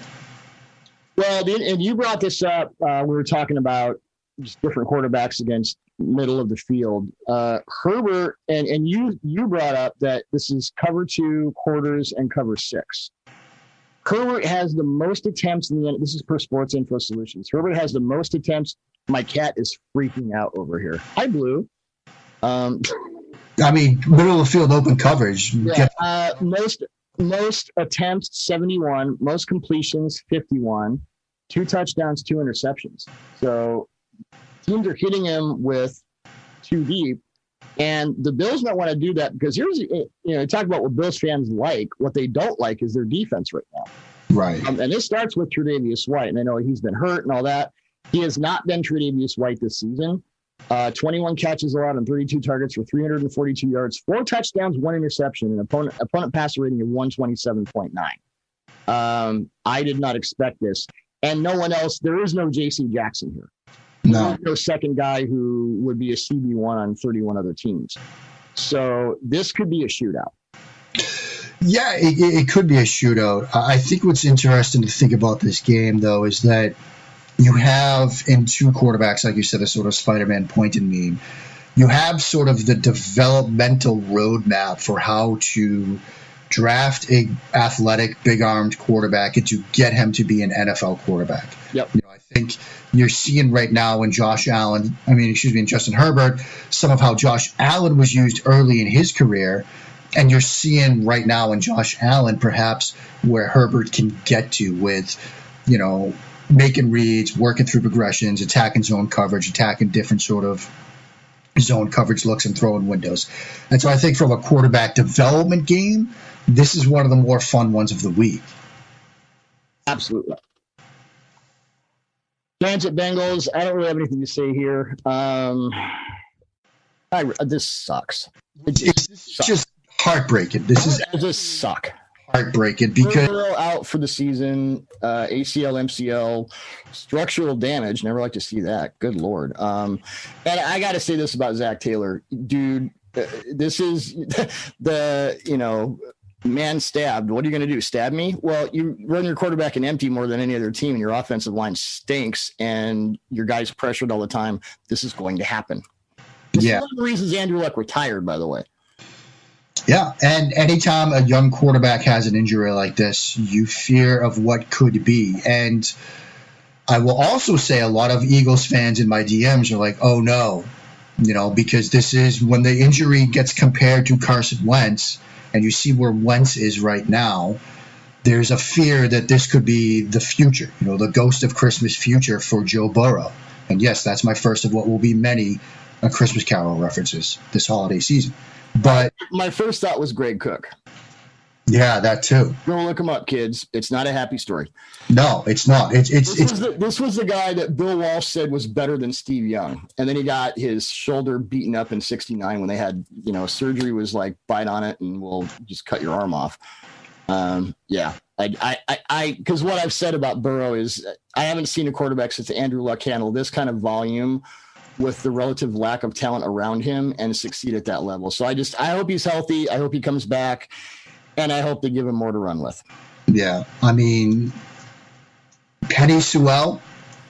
Well, and you brought this up. Uh, we were talking about just different quarterbacks against middle of the field. Uh, Herbert, and, and you you brought up that this is cover two, quarters, and cover six. Herbert has the most attempts in the this is per Sports Info Solutions. Herbert has the most attempts my cat is freaking out over here. Hi, Blue. Um, I mean, middle of the field open coverage. Yeah, uh, most most attempts 71, most completions 51, two touchdowns, two interceptions. So teams are hitting him with two deep. And the Bills might want to do that because here's, you know, talk about what Bills fans like. What they don't like is their defense right now. Right. Um, and this starts with Tre'Davious White. And I know he's been hurt and all that. He has not been Tre'Davious White this season. Uh, 21 catches allowed on 32 targets for 342 yards, four touchdowns, one interception, and opponent opponent passer rating of 127.9. Um, I did not expect this, and no one else. There is no J.C. Jackson here. No, no second guy who would be a CB one on 31 other teams. So this could be a shootout. Yeah, it, it could be a shootout. I think what's interesting to think about this game, though, is that you have in two quarterbacks, like you said, a sort of Spider-Man point and meme. You have sort of the developmental roadmap for how to draft a athletic, big-armed quarterback and to get him to be an NFL quarterback. Yep. You think you're seeing right now in Josh Allen, I mean, excuse me, in Justin Herbert, some of how Josh Allen was used early in his career. And you're seeing right now in Josh Allen, perhaps where Herbert can get to with, you know, making reads, working through progressions, attacking zone coverage, attacking different sort of zone coverage looks and throwing windows. And so I think from a quarterback development game, this is one of the more fun ones of the week. Absolutely. Giants at Bengals. I don't really have anything to say here. Um, I, this sucks. It just, it's sucks. just heartbreaking. This is just suck heartbreaking because out for the season, uh, ACL, MCL, structural damage. Never like to see that. Good lord. Um, and I got to say this about Zac Taylor, dude. Uh, this is the you know man stabbed. What are you going to do? Stab me? Well, you run your quarterback in empty more than any other team, and your offensive line stinks, and your guys pressured all the time. This is going to happen. This Yeah. is one of the reasons Andrew Luck retired, by the way. Yeah, and anytime a young quarterback has an injury like this, you fear of what could be. And I will also say a lot of Eagles fans in my DMs are like, "Oh no," you know, because this is when the injury gets compared to Carson Wentz, and you see where Wentz is right now. There's a fear that this could be the future, you know, the ghost of Christmas future for Joe Burrow. And yes, that's my first of what will be many uh, Christmas Carol references this holiday season. But My first thought was Greg Cook. Yeah, that too. Go look him up, kids. It's not a happy story. No, it's not. It's it's This it's was, the, this was the guy that Bill Walsh said was better than Steve Young, and then he got his shoulder beaten up in '69 when they had, you know, surgery was like bite on it and we'll just cut your arm off. Um, yeah, I, I, I, I, because what I've said about Burrow is I haven't seen a quarterback since Andrew Luck handle this kind of volume with the relative lack of talent around him and succeed at that level. So I just, I hope he's healthy. I hope he comes back, and I hope they give him more to run with. yeah. I mean, Penei Sewell,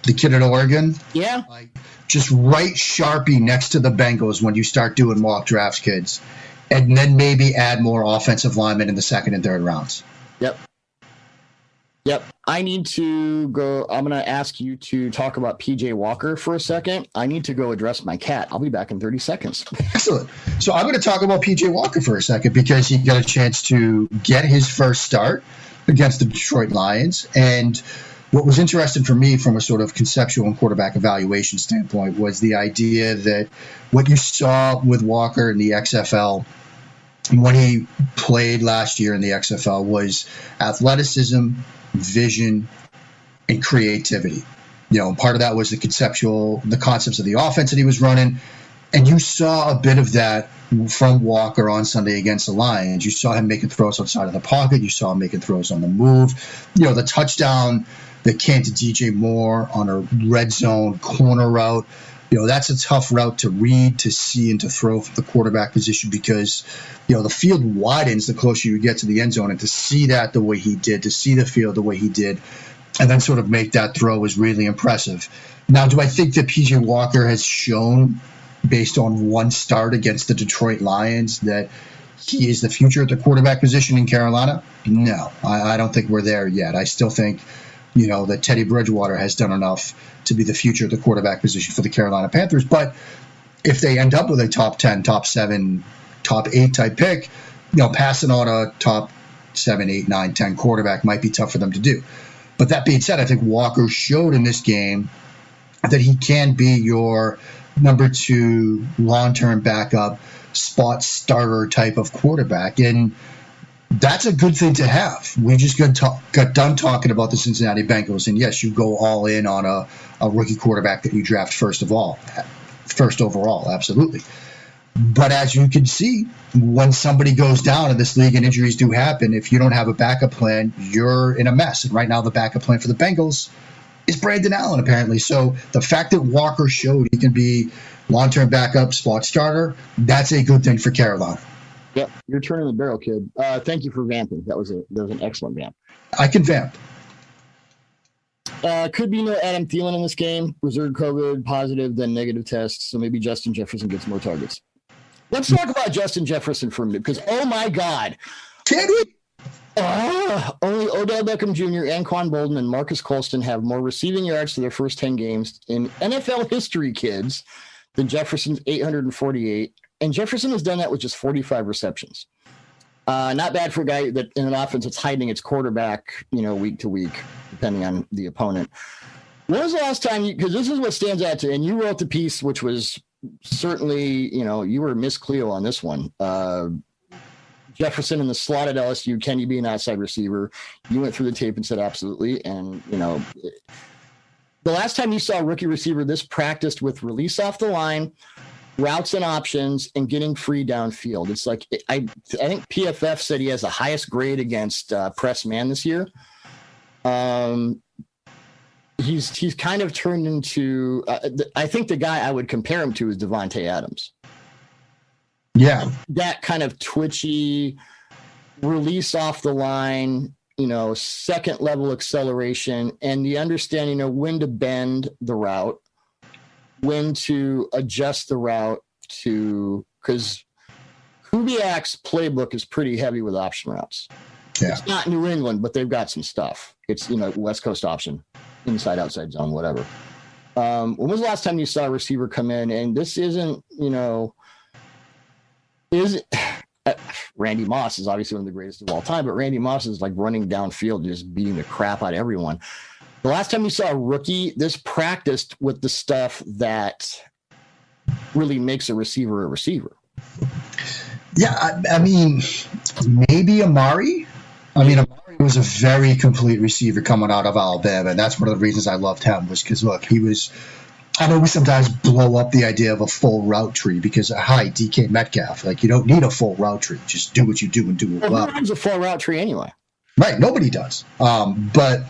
the kid at Oregon, Yeah, like just write Sharpie next to the Bengals when you start doing mock drafts, kids, and then maybe add more offensive linemen in the second and third rounds. Yep. Yep. I need to go. I'm going to ask you to talk about PJ Walker for a second. I need to go address my cat. I'll be back in 30 seconds. Excellent. So I'm going to talk about PJ Walker for a second because he got a chance to get his first start against the Detroit Lions. And what was interesting for me from a sort of conceptual and quarterback evaluation standpoint was the idea that what you saw with Walker in the XFL when he played last year in the XFL was athleticism, vision, and creativity. You know, part of that was the conceptual, the concepts of the offense that he was running. And you saw a bit of that from Walker on Sunday against the Lions. You saw him making throws outside of the pocket. You saw him making throws on the move. You know, the touchdown that came to DJ Moore on a red zone corner route. You know, that's a tough route to read, to see, and to throw from the quarterback position because, you know, the field widens the closer you get to the end zone. And to see that the way he did, to see the field the way he did, and then sort of make that throw was really impressive. Now, do I think that PJ Walker has shown, based on one start against the Detroit Lions, that he is the future at the quarterback position in Carolina? No, I, I don't think we're there yet. I still think, you know, that Teddy Bridgewater has done enough to be the future of the quarterback position for the Carolina Panthers. But if they end up with a top 10, top seven, top eight type pick, you know, passing on a top seven, eight, nine, 10 quarterback might be tough for them to do. But that being said, I think Walker showed in this game that he can be your number two long term backup, spot starter type of quarterback. And that's a good thing to have. We just got, got done talking about the Cincinnati Bengals. And yes, you go all in on a, a rookie quarterback that you draft first of all, first overall, absolutely. But as you can see, when somebody goes down in this league and injuries do happen, if you don't have a backup plan, you're in a mess. And right now, the backup plan for the Bengals is Brandon Allen, apparently. So the fact that Walker showed he can be long term backup, spot starter, that's a good thing for Carolina. Yep. You're turning the barrel, kid. Uh, thank you for vamping. That was a that was an excellent vamp. I can vamp. Uh, could be no Adam Thielen in this game. Reserved COVID positive, then negative test. So maybe Justin Jefferson gets more targets. Let's talk about Justin Jefferson for a minute because oh my God, Can we? Ah, only Odell Beckham Jr. and Quan Boldin and Marques Colston have more receiving yards to their first 10 games in NFL history, kids, than Jefferson's 848. And Jefferson has done that with just 45 receptions. Uh, not bad for a guy that in an offense that's hiding its quarterback, you know, week to week, depending on the opponent. When was the last time because this is what stands out to, and you wrote the piece, which was certainly, you know, you were Miss Cleo on this one. Uh, Jefferson in the slot at LSU, can you be an outside receiver? You went through the tape and said absolutely. And, you know, the last time you saw a rookie receiver this practiced with release off the line, routes and options, and getting free downfield. It's like, I, I think PFF said he has the highest grade against uh, press man this year. Um, he's he's kind of turned into. Uh, th- I think the guy I would compare him to is Davante Adams Yeah. that kind of twitchy, release off the line, you know, second level acceleration, and the understanding of when to bend the route, when to adjust the route to, because Kubiak's playbook is pretty heavy with option routes. Yeah. It's not New England, but they've got some stuff. It's, you know, West Coast option, inside, outside zone, whatever. Um, when was the last time you saw a receiver come in? And this isn't, you know, is uh, Randy Moss is obviously one of the greatest of all time, but Randy Moss is like running downfield and just beating the crap out of everyone. The last time you saw a rookie, this practiced with the stuff that really makes a receiver a receiver. Yeah, I, I mean, maybe Amari. I mean, Amari was a very complete receiver coming out of Alabama, and that's one of the reasons I loved him was because look, he was. I know we sometimes blow up the idea of a full route tree because hi, DK Metcalf, like you don't need a full route tree. Just do what you do and do it Well, well. who runs a full route tree anyway? Right, nobody does. Um, but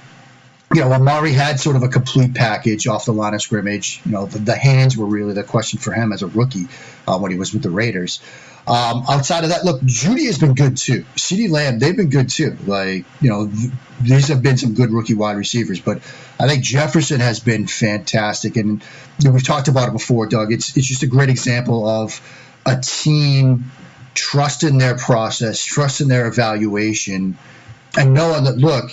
you know, Amari had sort of a complete package off the line of scrimmage. You know, the, the hands were really the question for him as a rookie uh, when he was with the Raiders. Um, outside of that, look, Jeudy has been good too. CeeDee Lamb, they've been good too. Like, you know, th- these have been some good rookie wide receivers, but I think Jefferson has been fantastic. And you know, we've talked about it before, Doug. It's it's just a great example of a team trusting their process, trusting their evaluation, and knowing that look,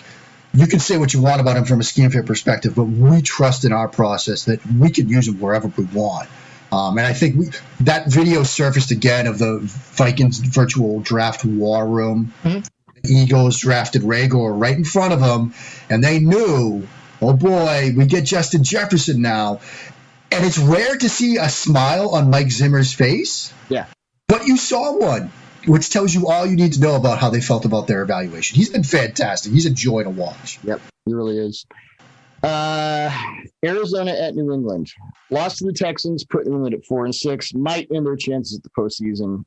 you can say what you want about him from a scheme fit perspective, but we trust in our process that we can use him wherever we want. Um, and I think we, that video surfaced again of the Vikings virtual draft war room. Mhm. Eagles drafted Reagor right in front of them, and they knew, oh boy, we get Justin Jefferson now. And it's rare to see a smile on Mike Zimmer's face. Yeah. But you saw one, which tells you all you need to know about how they felt about their evaluation. He's been fantastic. He's a joy to watch. Yep, he really is. Uh, Arizona at New England. Lost to the Texans, put New England at four and six. Might end their chances at the postseason.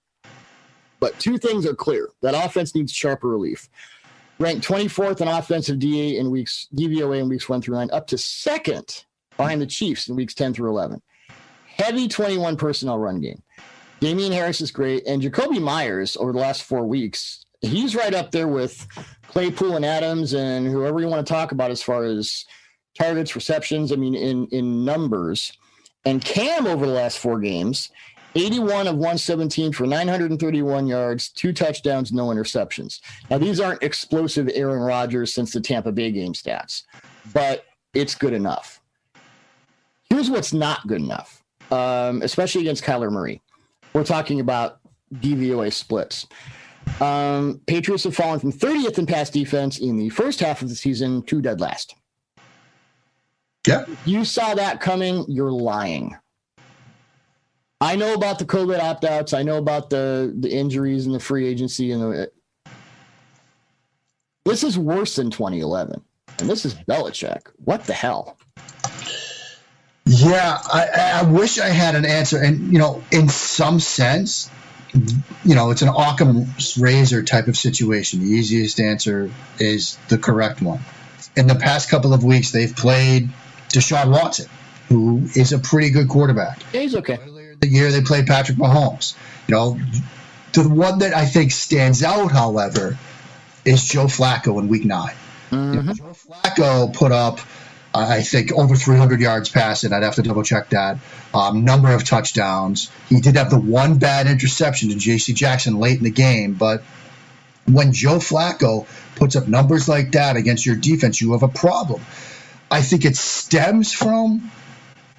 But two things are clear: that offense needs sharper relief. Ranked 24th in offensive DA in weeks DVOA in weeks one through nine, up to second behind the Chiefs in weeks 10 through 11. Heavy 21 personnel run game. Damien Harris is great, and Jakobi Meyers over the last four weeks, he's right up there with Claypool and Adams and whoever you want to talk about as far as targets, receptions. I mean, in in numbers. And Cam over the last four games, 81 of 117 for 931 yards, two touchdowns, no interceptions. Now these aren't explosive Aaron Rodgers since the Tampa Bay game stats, but it's good enough. Here's what's not good enough, um, especially against Kyler Murray. We're talking about DVOA splits. Um, Patriots have fallen from 30th in pass defense in the first half of the season to dead last. Yeah. If you saw that coming, you're lying. I know about the COVID opt outs. I know about the, the injuries and the free agency. And the, this is worse than 2011. And this is Belichick. What the hell? Yeah, I, I wish I had an answer. And, you know, in some sense, you know, it's an Occam's razor type of situation. The easiest answer is the correct one. In the past couple of weeks, they've played Deshaun Watson, who is a pretty good quarterback. Yeah, he's okay. Earlier in the year, they played Patrick Mahomes. You know, the one that I think stands out, however, is Joe Flacco in Week Nine. Mhm. Joe Flacco put up, I think, over 300 yards passing. I'd have to double check that. Um, number of touchdowns. He did have the one bad interception to J.C. Jackson late in the game, but when Joe Flacco puts up numbers like that against your defense, you have a problem. I think it stems from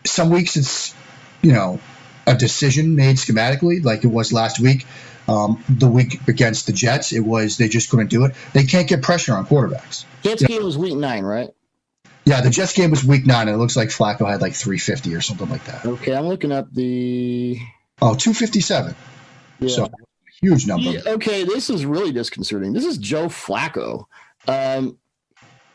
some weeks it's, you know, a decision made schematically, like it was last week. Um, the week against the Jets, it was they just couldn't do it. They can't get pressure on quarterbacks. Jets game was week nine, right? Yeah, the Jets game was week nine, and it looks like Flacco had like 350 or something like that. Okay, I'm looking up the. Oh, 257. Yeah. So huge number. Yeah, okay, this is really disconcerting. This is Joe Flacco. Um,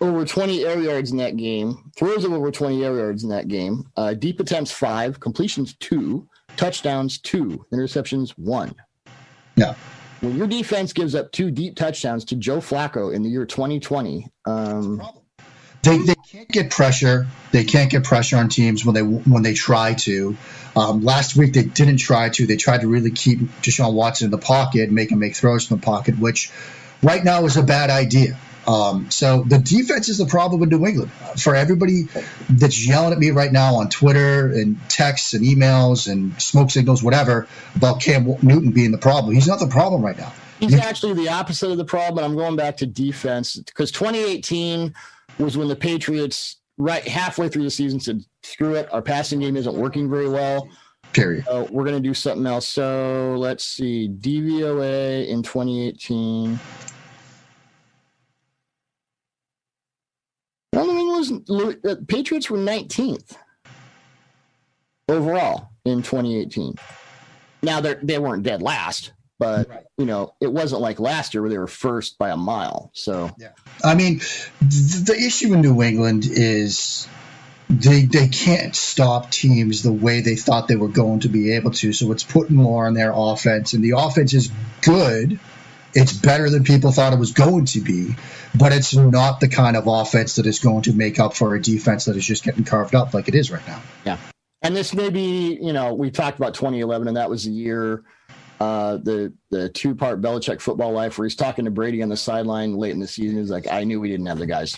over 20 air yards in that game, throws of over 20 air yards in that game. Uh, deep attempts five, completions two, touchdowns two, interceptions one. Yeah. When your defense gives up two deep touchdowns to Joe Flacco in the year 2020, um, They, they can't get pressure. They can't get pressure on teams when they when they try to. Um, last week they didn't try to. They tried to really keep Deshaun Watson in the pocket, make him make throws from the pocket, which right now is a bad idea. Um, so the defense is the problem in New England. For everybody that's yelling at me right now on Twitter and texts and emails and smoke signals, whatever, about Cam Newton being the problem, he's not the problem right now. He's actually the opposite of the problem. I'm going back to defense because 2018 was when the Patriots, right halfway through the season, said, "Screw it, our passing game isn't working very well." Period. So we're going to do something else. So let's see, DVOA in 2018. Well, New England was, the uh, Patriots were 19th overall in 2018. Now they they weren't dead last, but right. you know it wasn't like last year where they were first by a mile. So yeah, I mean the, the issue in New England is they they can't stop teams the way they thought they were going to be able to. So it's putting more on their offense, and the offense is good. It's better than people thought it was going to be, but it's not the kind of offense that is going to make up for a defense that is just getting carved up like it is right now. Yeah. And this may be, you know, we talked about 2011, and that was the year, uh, the the two part Belichick football life, where he's talking to Brady on the sideline late in the season. He's like, "I knew we didn't have the guys."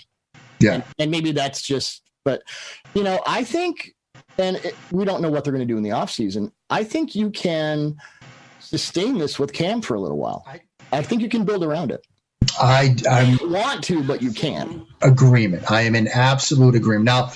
Yeah. And, and maybe that's just, but you know, I think, and it, we don't know what they're going to do in the offseason. I think you can sustain this with Cam for a little while. I, I think you can build around it. I I want to, but you can. Agreement. I am in absolute agreement. Now,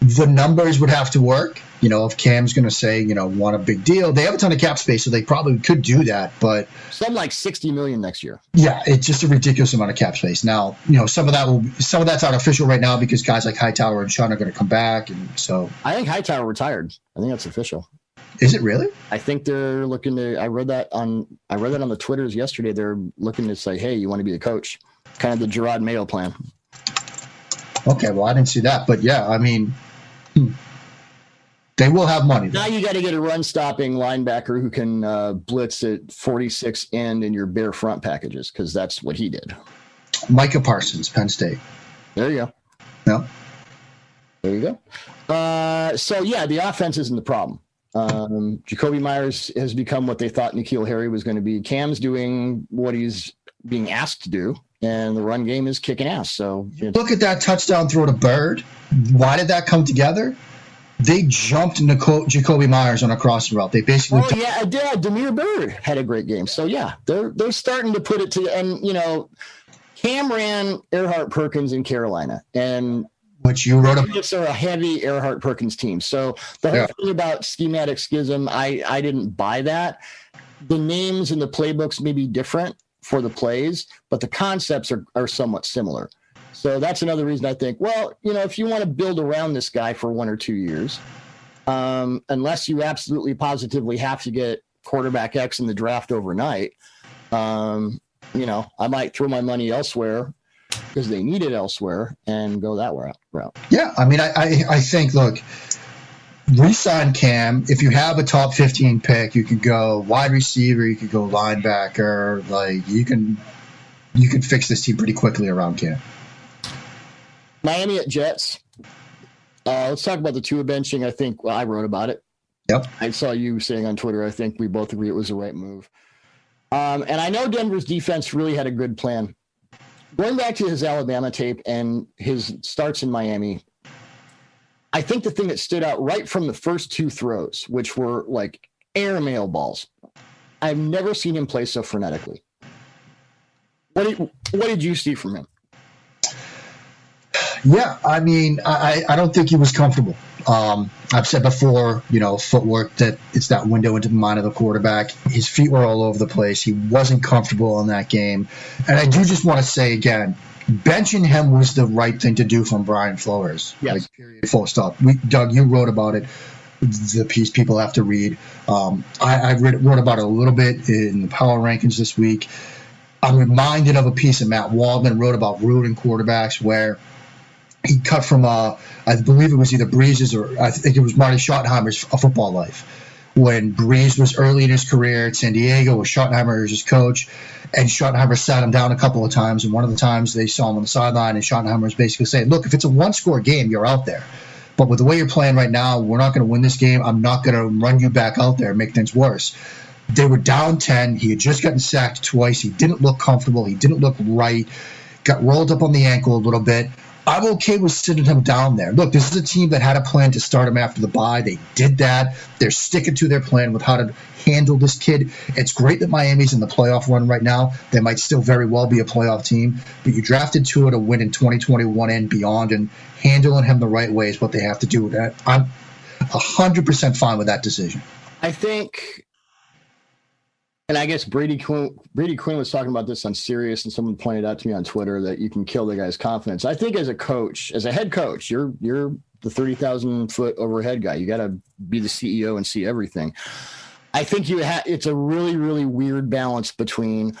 the numbers would have to work. You know, if Cam's going to say, you know, want a big deal, they have a ton of cap space, so they probably could do that. But some like sixty million next year. Yeah, it's just a ridiculous amount of cap space. Now, you know, some of that will, some of that's artificial right now because guys like Hightower and Sean are going to come back, and so I think Hightower retired. I think that's official. Is it really? I think they're looking to. I read that on. I read that on the Twitters yesterday. They're looking to say, "Hey, you want to be the coach?" Kind of the Jerod Mayo plan. Okay, well, I didn't see that, but yeah, I mean, hmm. They will have money. Though. Now you got to get a run-stopping linebacker who can uh, blitz at 46 end in your bear front packages because that's what he did. Micah Parsons, Penn State. There you go. Yeah. There you go. Uh, so yeah, the offense isn't the problem. Um, Jakobi Meyers has become what they thought N'Keal Harry was going to be. Cam's doing what he's being asked to do, and the run game is kicking ass. So look at that touchdown throw to Byrd. Why did that come together? They jumped Nicole, Jakobi Meyers on a crossing route. They basically. Oh yeah, I did. Damiere Byrd had a great game. So yeah, they're they're starting to put it to and you know, Cam ran Erhardt Perkins in Carolina, and which you wrote about. are a heavy Erhardt Perkins team. So the whole yeah. thing about schematic schism, I, I didn't buy that. The names and the playbooks may be different for the plays, but the concepts are, are somewhat similar. So that's another reason I think, well, you know, if you want to build around this guy for one or two years, um, unless you absolutely positively have to get quarterback X in the draft overnight, um, you know, I might throw my money elsewhere because they need it elsewhere and go that route. Yeah, I mean, I, I, I think look, resign Cam. If you have a top fifteen pick, you could go wide receiver, you could go linebacker. Like you can, you can fix this team pretty quickly around Cam. Miami at Jets. Uh, let's talk about the Tua benching. I think well, I wrote about it. Yep. I saw you saying on Twitter. I think we both agree it was the right move. Um, and I know Denver's defense really had a good plan going back to his Alabama tape and his starts in Miami, I think the thing that stood out right from the first two throws, which were like airmail balls, I've never seen him play so frenetically. What did, what did you see from him? Yeah, I mean, I, I don't think he was comfortable. Um, I've said before, you know, footwork that it's that window into the mind of the quarterback. His feet were all over the place. He wasn't comfortable in that game. And I do just want to say again, benching him was the right thing to do from Brian Flores. Yes. Like, period, full stop. We, Doug, you wrote about it. The piece people have to read. Um, I, I read, wrote about it a little bit in the power rankings this week. I'm reminded of a piece that Matt Waldman wrote about rooting quarterbacks where – he cut from uh, I believe it was either Brees's or I think it was Marty Schottenheimer's A Football Life. When Brees was early in his career at San Diego, with Schottenheimer as his coach, and Schottenheimer sat him down a couple of times. And one of the times they saw him on the sideline, and Schottenheimer was basically saying, "Look, if it's a one-score game, you're out there. But with the way you're playing right now, we're not going to win this game. I'm not going to run you back out there and make things worse." They were down 10. He had just gotten sacked twice. He didn't look comfortable. He didn't look right. Got rolled up on the ankle a little bit. I'm okay with sitting him down there. Look, this is a team that had a plan to start him after the bye. They did that. They're sticking to their plan with how to handle this kid. It's great that Miami's in the playoff run right now. They might still very well be a playoff team, but you drafted Tua to win in 2021 and beyond, and handling him the right way is what they have to do. I'm 100% fine with that decision. I think and I guess Brady Quinn, Brady Quinn was talking about this on Sirius, and someone pointed out to me on Twitter that you can kill the guy's confidence. I think as a coach, as a head coach, you're you're the thirty thousand foot overhead guy. You got to be the CEO and see everything. I think you ha- it's a really really weird balance between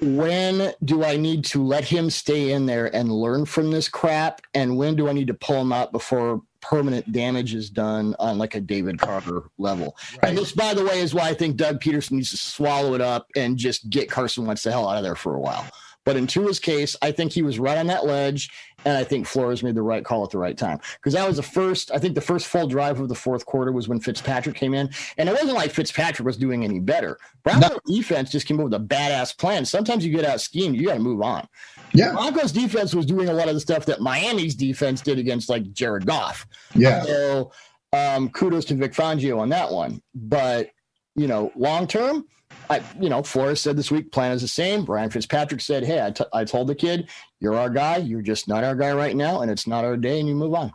when do I need to let him stay in there and learn from this crap, and when do I need to pull him out before permanent damage is done on like a David Carter level. Right. And this, by the way, is why I think Doug Pederson needs to swallow it up and just get Carson Wentz the hell out of there for a while. But in Tua's case, I think he was right on that ledge, and I think Flores made the right call at the right time because that was the first. I think the first full drive of the fourth quarter was when Fitzpatrick came in, and it wasn't like Fitzpatrick was doing any better. Brown's no. defense just came up with a badass plan. Sometimes you get out schemed, you got to move on. Yeah. Broncos defense was doing a lot of the stuff that Miami's defense did against like Jared Goff. Yeah. So um, kudos to Vic Fangio on that one. But, you know, long term, I, you know, Flores said this week, plan is the same. Brian Fitzpatrick said, Hey, I, t- I told the kid, you're our guy. You're just not our guy right now. And it's not our day. And you move on.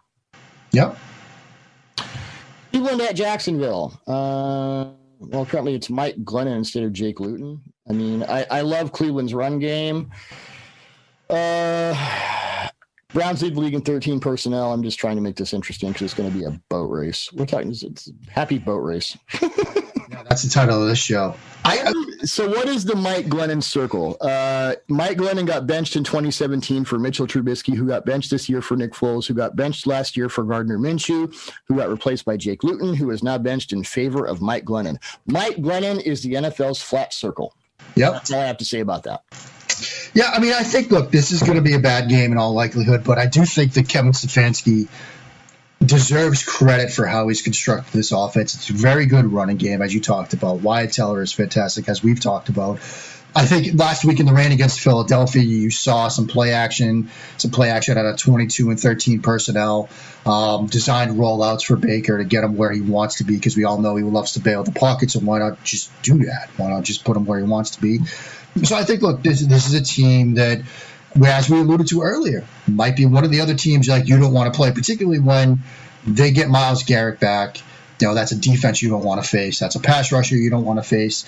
Yep. Cleveland at Jacksonville. Uh, well, currently it's Mike Glennon instead of Jake Luton. I mean, I, I love Cleveland's run game. Uh, Browns lead league in 13 personnel. I'm just trying to make this interesting because it's going to be a boat race. We're talking it's happy boat race. yeah, that's the title of this show. I, so what is the Mike Glennon circle? Uh, Mike Glennon got benched in 2017 for Mitchell Trubisky, who got benched this year for Nick Foles, who got benched last year for Gardner Minshew, who got replaced by Jake Luton, who is now benched in favor of Mike Glennon. Mike Glennon is the NFL's flat circle. Yep. That's all I have to say about that. Yeah, I mean, I think look, this is going to be a bad game in all likelihood, but I do think that Kevin Stefanski deserves credit for how he's constructed this offense. It's a very good running game, as you talked about. Wyatt Teller is fantastic, as we've talked about. I think last week in the rain against Philadelphia, you saw some play action, some play action out of 22 and 13 personnel, um, designed rollouts for Baker to get him where he wants to be because we all know he loves to bail the pocket. So why not just do that? Why not just put him where he wants to be? So I think, look, this this is a team that, as we alluded to earlier, might be one of the other teams like you don't want to play, particularly when they get Myles Garrett back. You know, that's a defense you don't want to face. That's a pass rusher you don't want to face.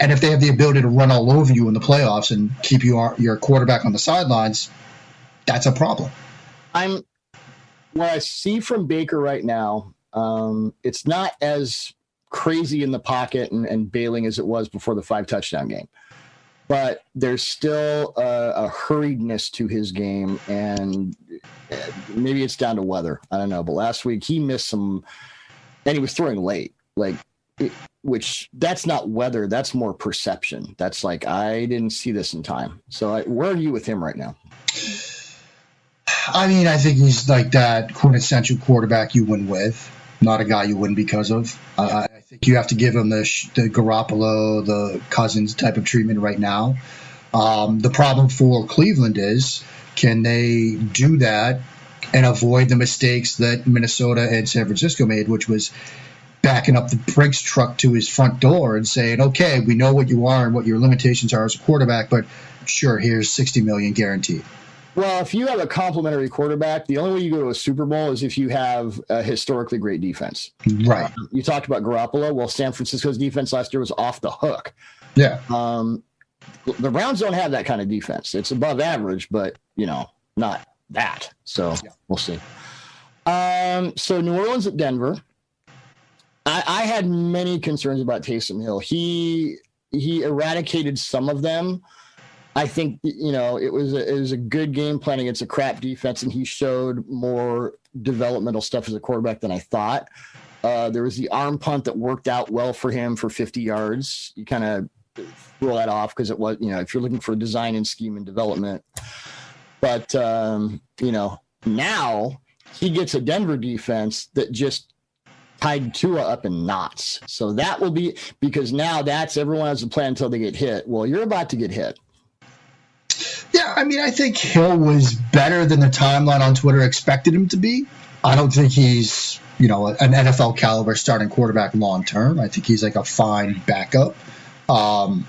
And if they have the ability to run all over you in the playoffs and keep your your quarterback on the sidelines, that's a problem. I'm what I see from Baker right now. Um, it's not as crazy in the pocket and, and bailing as it was before the five touchdown game but there's still a, a, hurriedness to his game, and uh, maybe it's down to weather. I don't know. But last week he missed some, and he was throwing late, like, it, which that's not weather. That's more perception. That's like I didn't see this in time. So I, where are you with him right now? I mean, I think he's like that quintessential quarterback you win with, not a guy you win because of. Uh, think you have to give him the the Garoppolo, the Cousins type of treatment right now. Um, the problem for Cleveland is can they do that and avoid the mistakes that Minnesota and San Francisco made, which was backing up the Brinks truck to his front door and saying, "Okay, we know what you are and what your limitations are as a quarterback, but sure, here's 60 million guaranteed." Well, if you have a complimentary quarterback, the only way you go to a Super Bowl is if you have a historically great defense. Right. Uh, you talked about Garoppolo. Well, San Francisco's defense last year was off the hook. Yeah. Um, the Browns don't have that kind of defense. It's above average, but you know, not that. So yeah. we'll see. Um, so New Orleans at Denver. I, I had many concerns about Taysom Hill. He he eradicated some of them I think you know it was a, it was a good game plan against a crap defense, and he showed more developmental stuff as a quarterback than I thought. Uh, there was the arm punt that worked out well for him for 50 yards. You kind of throw that off because it was you know if you're looking for design and scheme and development, but um, you know now he gets a Denver defense that just tied Tua up in knots. So that will be because now that's everyone has a plan until they get hit. Well, you're about to get hit. Yeah, I mean, I think Hill was better than the timeline on Twitter expected him to be. I don't think he's, you know, an NFL caliber starting quarterback long term. I think he's like a fine backup. Um,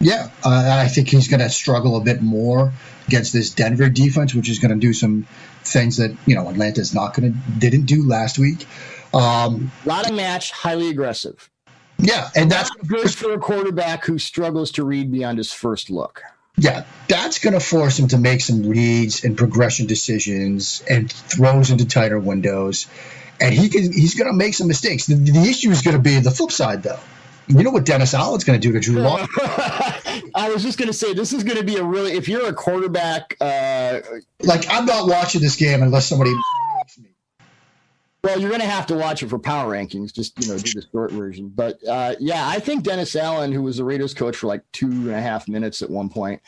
yeah, uh, I think he's going to struggle a bit more against this Denver defense, which is going to do some things that you know Atlanta's not going to didn't do last week. Um, a lot of match, highly aggressive. Yeah, and that's good for a quarterback who struggles to read beyond his first look. Yeah, that's going to force him to make some reads and progression decisions and throws into tighter windows. And he can, he's going to make some mistakes. The, the issue is going to be the flip side, though. You know what Dennis Allen's going to do to Drew Lock? I was just going to say this is going to be a really if you're a quarterback. Uh, like I'm not watching this game unless somebody. Well, you're going to have to watch it for power rankings. Just you know, do the short version. But uh, yeah, I think Dennis Allen, who was the Raiders coach for like two and a half minutes at one point,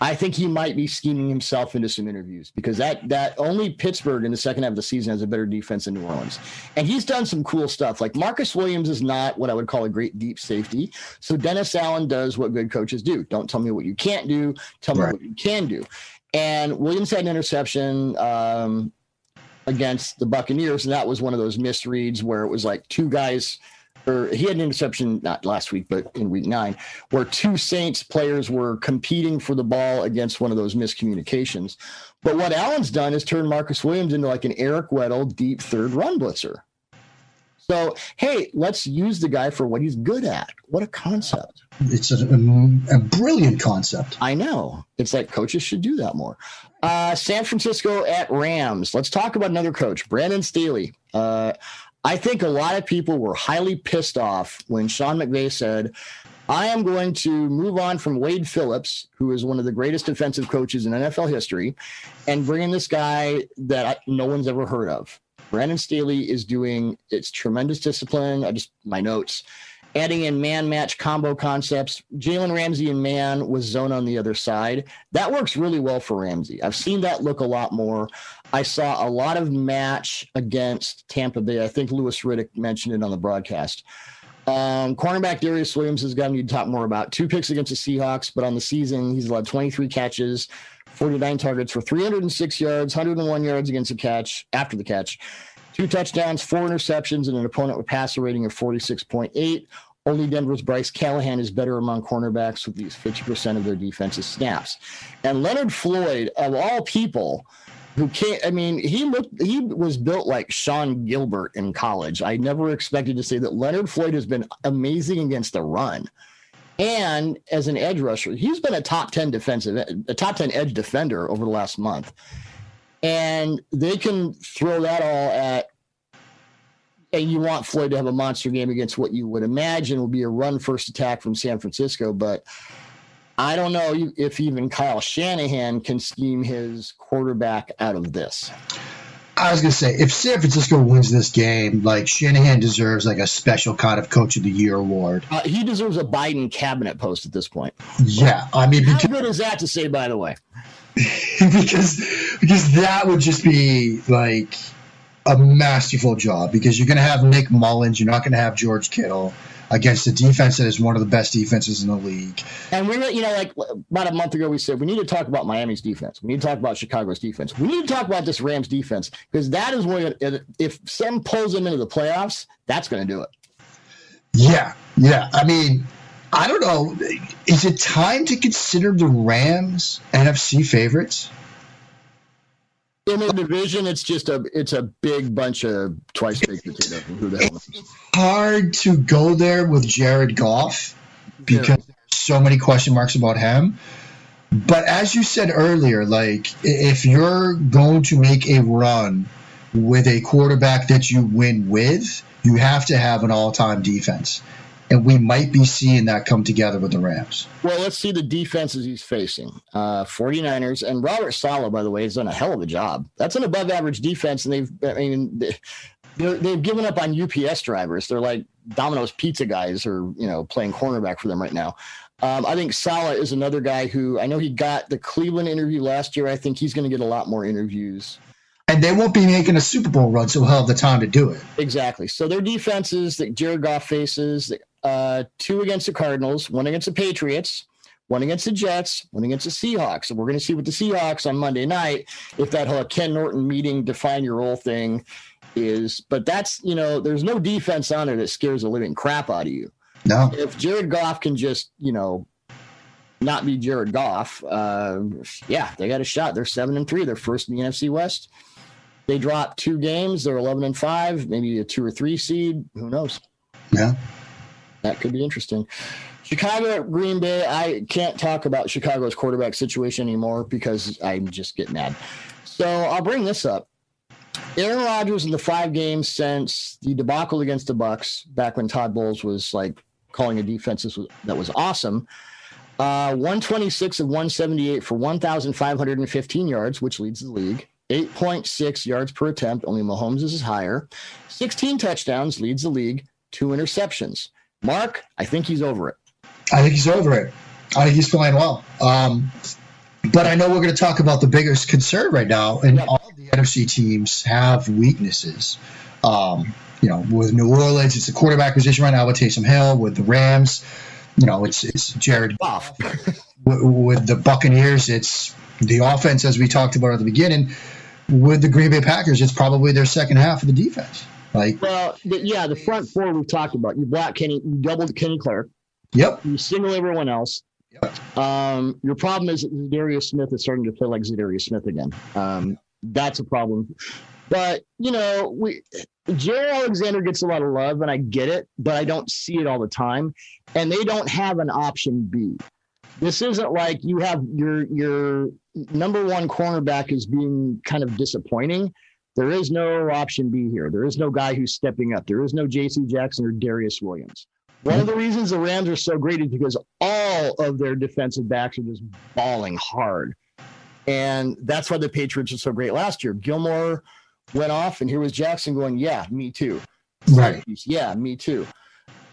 I think he might be scheming himself into some interviews because that that only Pittsburgh in the second half of the season has a better defense than New Orleans, and he's done some cool stuff. Like Marcus Williams is not what I would call a great deep safety, so Dennis Allen does what good coaches do. Don't tell me what you can't do. Tell me right. what you can do. And Williams had an interception. Um, against the Buccaneers, and that was one of those misreads where it was like two guys or he had an interception not last week, but in week nine, where two Saints players were competing for the ball against one of those miscommunications. But what Allen's done is turn Marcus Williams into like an Eric Weddle deep third run blitzer. So, hey, let's use the guy for what he's good at. What a concept. It's a, a, a brilliant concept. I know. It's like coaches should do that more. Uh, San Francisco at Rams. Let's talk about another coach, Brandon Staley. Uh, I think a lot of people were highly pissed off when Sean McVay said, I am going to move on from Wade Phillips, who is one of the greatest defensive coaches in NFL history, and bring in this guy that no one's ever heard of. Brandon Staley is doing it's tremendous discipline. I just my notes adding in man match combo concepts. Jalen Ramsey and man with zone on the other side. That works really well for Ramsey. I've seen that look a lot more. I saw a lot of match against Tampa Bay. I think Louis Riddick mentioned it on the broadcast. Um, cornerback Darious Williams has gotten you to talk more about two picks against the Seahawks, but on the season, he's allowed 23 catches, 49 targets for 306 yards, 101 yards against the catch after the catch. Two touchdowns, four interceptions, and an opponent with passer rating of 46.8. Only Denver's Bryce Callahan is better among cornerbacks with these 50% of their defensive snaps. And Leonard Floyd, of all people, who can't, I mean, he looked, he was built like Sean Gilbert in college. I never expected to say that Leonard Floyd has been amazing against the run. And as an edge rusher, he's been a top 10 defensive, a top 10 edge defender over the last month and they can throw that all at and you want Floyd to have a monster game against what you would imagine will be a run first attack from San Francisco. But I don't know if even Kyle Shanahan can scheme his quarterback out of this. I was gonna say if San Francisco wins this game, like Shanahan deserves like a special kind of Coach of the Year award. Uh, he deserves a Biden cabinet post at this point. Yeah, I mean, how good is that to say? By the way, because because that would just be like a masterful job because you're going to have Nick Mullens, you're not going to have George Kittle against a defense that is one of the best defenses in the league. And we, were, you know, like about a month ago, we said we need to talk about Miami's defense. We need to talk about Chicago's defense. We need to talk about this Rams defense because that is where, if Sam pulls them into the playoffs, that's going to do it. Yeah, yeah. I mean, I don't know. Is it time to consider the Rams NFC favorites? In the division, it's just a it's a big bunch of twice baked potatoes. Who the hell? It's hard to go there with Jared Goff because yeah. there's so many question marks about him. But as you said earlier, like if you're going to make a run with a quarterback that you win with, you have to have an all-time defense and we might be seeing that come together with the Rams. Well, let's see the defenses he's facing. Uh, 49ers and Robert Saleh, by the way, has done a hell of a job. That's an above average defense, and they've, I mean, they've given up on UPS drivers. They're like Domino's pizza guys or, you know, playing cornerback for them right now. Um, I think Saleh is another guy who I know he got the Cleveland interview last year. I think he's going to get a lot more interviews And they won't be making a Super Bowl run, so he'll have the time to do it. Exactly. So their defenses that Jared Goff faces uh, two against the Cardinals, one against the Patriots, one against the Jets, one against the Seahawks. And we're going to see with the Seahawks on Monday night if that whole Ken Norton meeting, define your role thing is. But that's, you know, there's no defense on there that scares the living crap out of you. No. If Jared Goff can just, you know, not be Jared Goff, uh, yeah, they got a shot. They're seven and three. They're first in the NFC West. They dropped two games. They're eleven and five, maybe a two or three seed. Who knows? Yeah. That could be interesting. Chicago Green Bay. I can't talk about Chicago's quarterback situation anymore because I'm just getting mad. So I'll bring this up. Aaron Rodgers in the five games since the debacle against the Bucs, back when Todd Bowles was like calling a defense that was awesome. Uh, 126 of 178 for 1,515 yards, which leads the league. 8.6 yards per attempt. Only Mahomes is higher. 16 touchdowns leads the league. Two interceptions. Mark, I think he's over it. I think he's over it. I think he's playing well. Um, but I know we're going to talk about the biggest concern right now, and yep. all the NFC teams have weaknesses. Um, you know, with New Orleans, it's the quarterback position right now with Taysom Hill. With the Rams, you know, it's it's Jared Goff. with, with the Buccaneers, it's the offense, as we talked about at the beginning. With the Green Bay Packers, it's probably their second half of the defense. Like, well, the, yeah, the front four we've talked about. You block Kenny, you doubled Kenny Clark. Yep. You single everyone else. Yep. Um, your problem is Darius Smith is starting to play like Darius Smith again. Um, that's a problem. But you know, we Jaire Alexander gets a lot of love, and I get it, but I don't see it all the time. And they don't have an option B. This isn't like you have your your number one cornerback is being kind of disappointing. There is no option B here. There is no guy who's stepping up. There is no J.C. Jackson or Darious Williams. One of the reasons the Rams are so great is because all of their defensive backs are just balling hard. And that's why the Patriots are so great last year. Gilmore went off, and here was Jackson going, Yeah, me too. Right. Yeah, me too.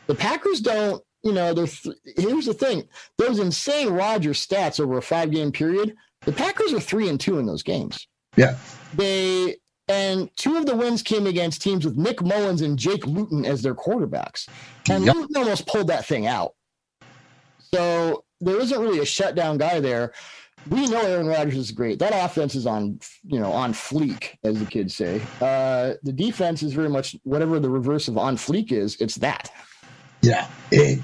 The Packers don't, you know, th- here's the thing those insane Rodgers stats over a five game period, the Packers are three and two in those games. Yeah. They and two of the wins came against teams with Nick Mullens and Jake Luton as their quarterbacks. And yep. Luton almost pulled that thing out. So there isn't really a shutdown guy there. We know Aaron Rodgers is great. That offense is on, you know, on fleek, as the kids say. Uh, the defense is very much whatever the reverse of on fleek is. It's that. Yeah. It,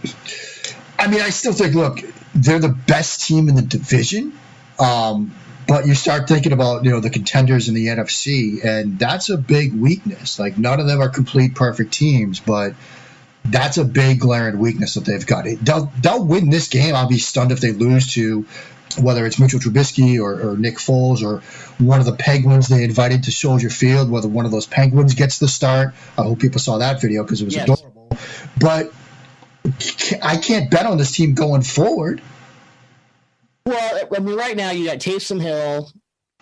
I mean, I still think, look, they're the best team in the division. Um, but you start thinking about you know the contenders in the NFC, and that's a big weakness. Like none of them are complete perfect teams, but that's a big glaring weakness that they've got. They'll they'll win this game. I'll be stunned if they lose to whether it's Mitchell Trubisky or, or Nick Foles or one of the Penguins they invited to Soldier Field, whether one of those Penguins gets the start. I hope people saw that video because it was yes. adorable. But I can't bet on this team going forward. Well, I mean, right now you got Taysom Hill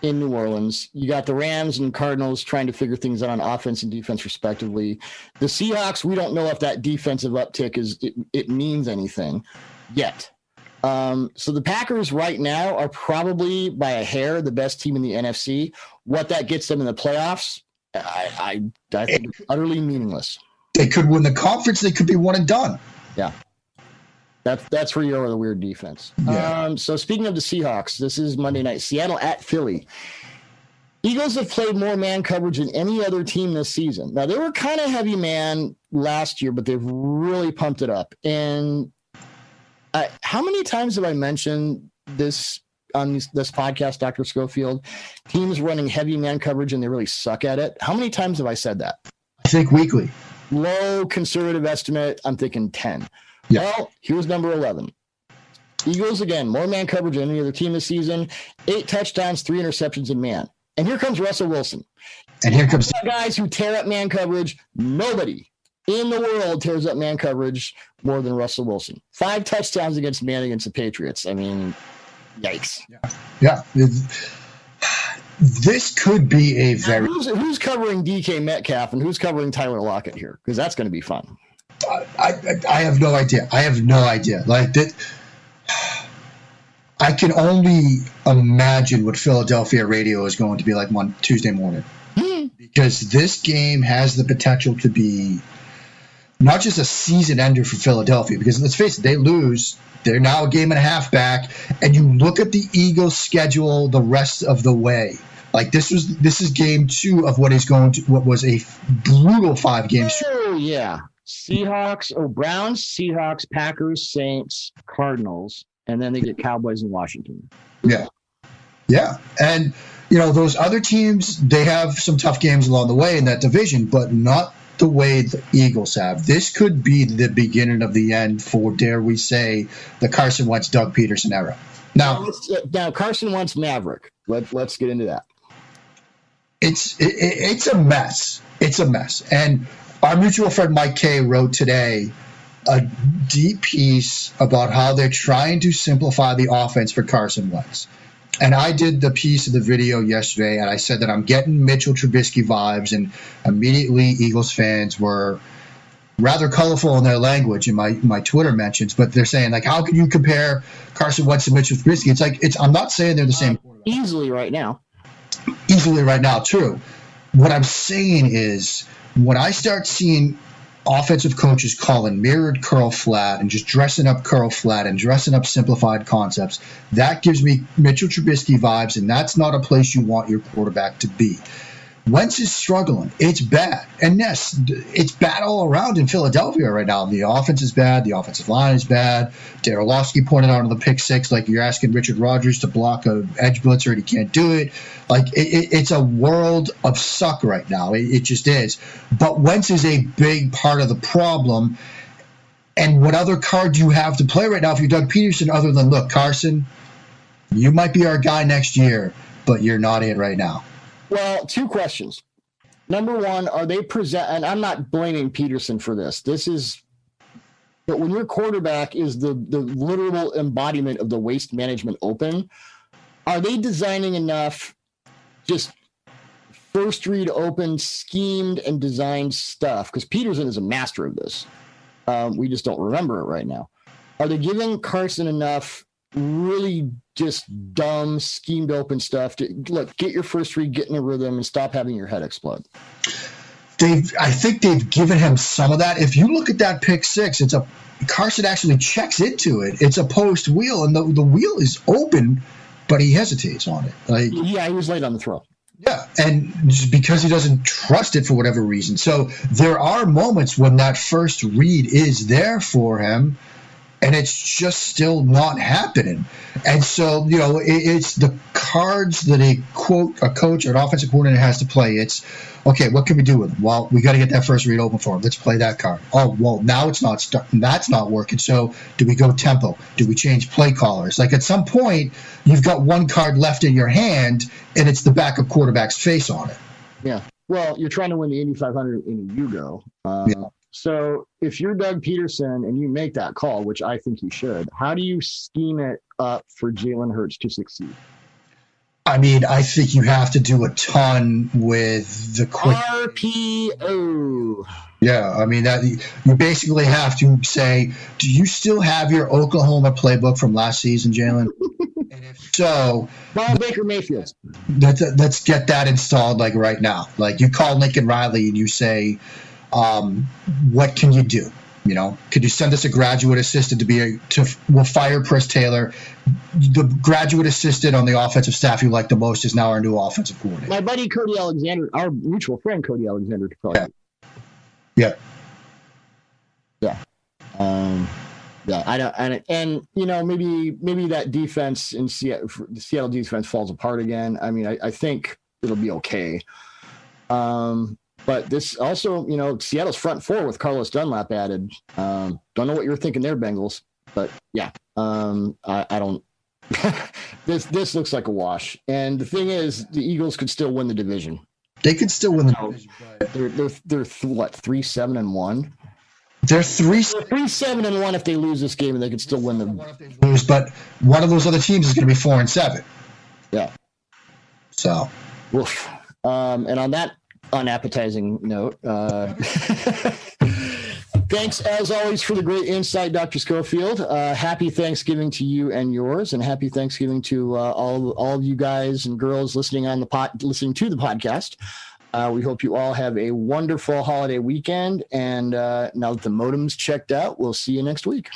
in New Orleans. You got the Rams and Cardinals trying to figure things out on offense and defense, respectively. The Seahawks, we don't know if that defensive uptick is it, it means anything yet. Um, so the Packers right now are probably by a hair the best team in the NFC. What that gets them in the playoffs, I, I, I think utterly meaningless. They could win the conference. They could be one and done. Yeah. That's that's where you are the weird defense. Yeah. Um, so speaking of the Seahawks, this is Monday night. Seattle at Philly. Eagles have played more man coverage than any other team this season. Now they were kind of heavy man last year, but they've really pumped it up. And I, how many times have I mentioned this on this, this podcast, Doctor Schofield? Teams running heavy man coverage and they really suck at it. How many times have I said that? I think weekly. Low conservative estimate. I'm thinking ten. Yeah. Well, here's number 11. Eagles again, more man coverage than any other team this season. Eight touchdowns, three interceptions in man. And here comes Russell Wilson. And here comes guys who tear up man coverage. Nobody in the world tears up man coverage more than Russell Wilson. Five touchdowns against man against the Patriots. I mean, yikes. Yeah. yeah. This could be a very. Who's, who's, covering DK Metcalf and who's covering Tyler Lockett here? Because that's going to be fun. I, I, I have no idea. I have no idea. Like that. I can only imagine what Philadelphia radio is going to be like on Tuesday morning. Hmm. because this game has the potential to be not just a season ender for Philadelphia, because let's face it, they lose. They're now a game and a half back, and you look at the Eagles' schedule the rest of the way. Like this was this is game two of what is going to what was a brutal five game. Oh yeah, Seahawks or Browns, Seahawks, Packers, Saints, Cardinals, and then they get Cowboys and Washington. Yeah, yeah, and you know those other teams they have some tough games along the way in that division, but not the way the Eagles have. This could be the beginning of the end for, dare we say, the Carson Wentz, Doug Pederson era. Now, now uh, Carson Wentz Maverick. Let, let's get into that it's it, it's a mess. It's a mess. And our mutual friend Mike K wrote today a deep piece about how they're trying to simplify the offense for Carson Wentz. And I did the piece of the video yesterday, and I said that I'm getting Mitchell Trubisky vibes, and immediately Eagles fans were rather colorful in their language in my my Twitter mentions. But they're saying like, how can you compare Carson Wentz to Mitchell Trubisky? It's like it's. I'm not saying they're the same. Easily right now easily right now, true. What I'm saying is when I start seeing offensive coaches calling mirrored curl flat and just dressing up curl flat and dressing up simplified concepts, that gives me Mitchell Trubisky vibes, and that's not a place you want your quarterback to be. Wentz is struggling. It's bad. And yes, it's bad all around in Philadelphia right now. The offense is bad. The offensive line is bad. Dan Orlovsky pointed out on the pick six, like you're asking Richard Rodgers to block a edge blitzer and he can't do it. Like it, it, it's a world of suck right now. It, it just is. But Wentz is a big part of the problem. And what other card do you have to play right now if you're Doug Pederson other than, look, Carson, you might be our guy next year, but you're not it right now. Well, two questions. Number one, are they present? And I'm not blaming Pederson for this. This is, but when your quarterback is the the literal embodiment of the waste management open, are they designing enough? Just first read open, schemed and designed stuff because Pederson is a master of this. Um, we just don't remember it right now. Are they giving Carson enough really just dumb schemed open stuff to look get your first read get in a rhythm and stop having your head explode. They've i think they've given him some of that. If you look at that pick six it's a carson actually checks into it. It's a post wheel and the, the wheel is open but he hesitates on it. Like yeah he was late on the throw. Yeah, and just because he doesn't trust it for whatever reason. So there are moments when that first read is there for him, and it's just still not happening. And so, you know, it, it's the cards that a quote a coach or an offensive coordinator has to play. It's okay. What can we do with them? Well, we got to get that first read open for him. Let's play that card. Oh, well, now it's not. That's not working. So, do we go tempo? Do we change play callers? Like at some point, you've got one card left in your hand, and it's the backup quarterback's face on it. Yeah. Well, you're trying to win the Indy 500 in a Yugo. Uh, yeah. So if you're Doug Pederson and you make that call, which I think you should, how do you scheme it up for Jalen Hurts to succeed? I mean, I think you have to do a ton with the quick RPO. Yeah, I mean that you basically have to say, do you still have your Oklahoma playbook from last season, Jalen? and if so, Ball Baker Mayfield. Let's let's get that installed like right now. Like you call Lincoln Riley and you say, um, what can you do? You know, could you send us a graduate assistant to be a to we'll fire Press Taylor. The graduate assistant on the offensive staff you like the most is now our new offensive coordinator. My buddy Cody Alexander, our mutual friend Cody Alexander, yeah. yeah, yeah, um, yeah. I don't, and and you know maybe maybe that defense in Seattle, the Seattle defense falls apart again. I mean, I, I think it'll be okay. Um, but this also, you know, Seattle's front four with Carlos Dunlap added. Um, don't know what you're thinking there, Bengals, but yeah, um, I, I don't. this this looks like a wash. And the thing is, the Eagles could still win the division. They could still win the division. They're they're they're th- what three seven and one. They're three they're three seven and one if they lose this game, and they could still win the lose. But one of those other teams is going to be four and seven. Yeah. So. Oof. Um, and on that unappetizing note, uh, Thanks as always for the great insight, Dr. Schofield. Uh, happy Thanksgiving to you and yours, and happy Thanksgiving to uh, all all of you guys and girls listening on the pot, listening to the podcast. Uh, we hope you all have a wonderful holiday weekend. And uh, now that the modem's checked out, we'll see you next week.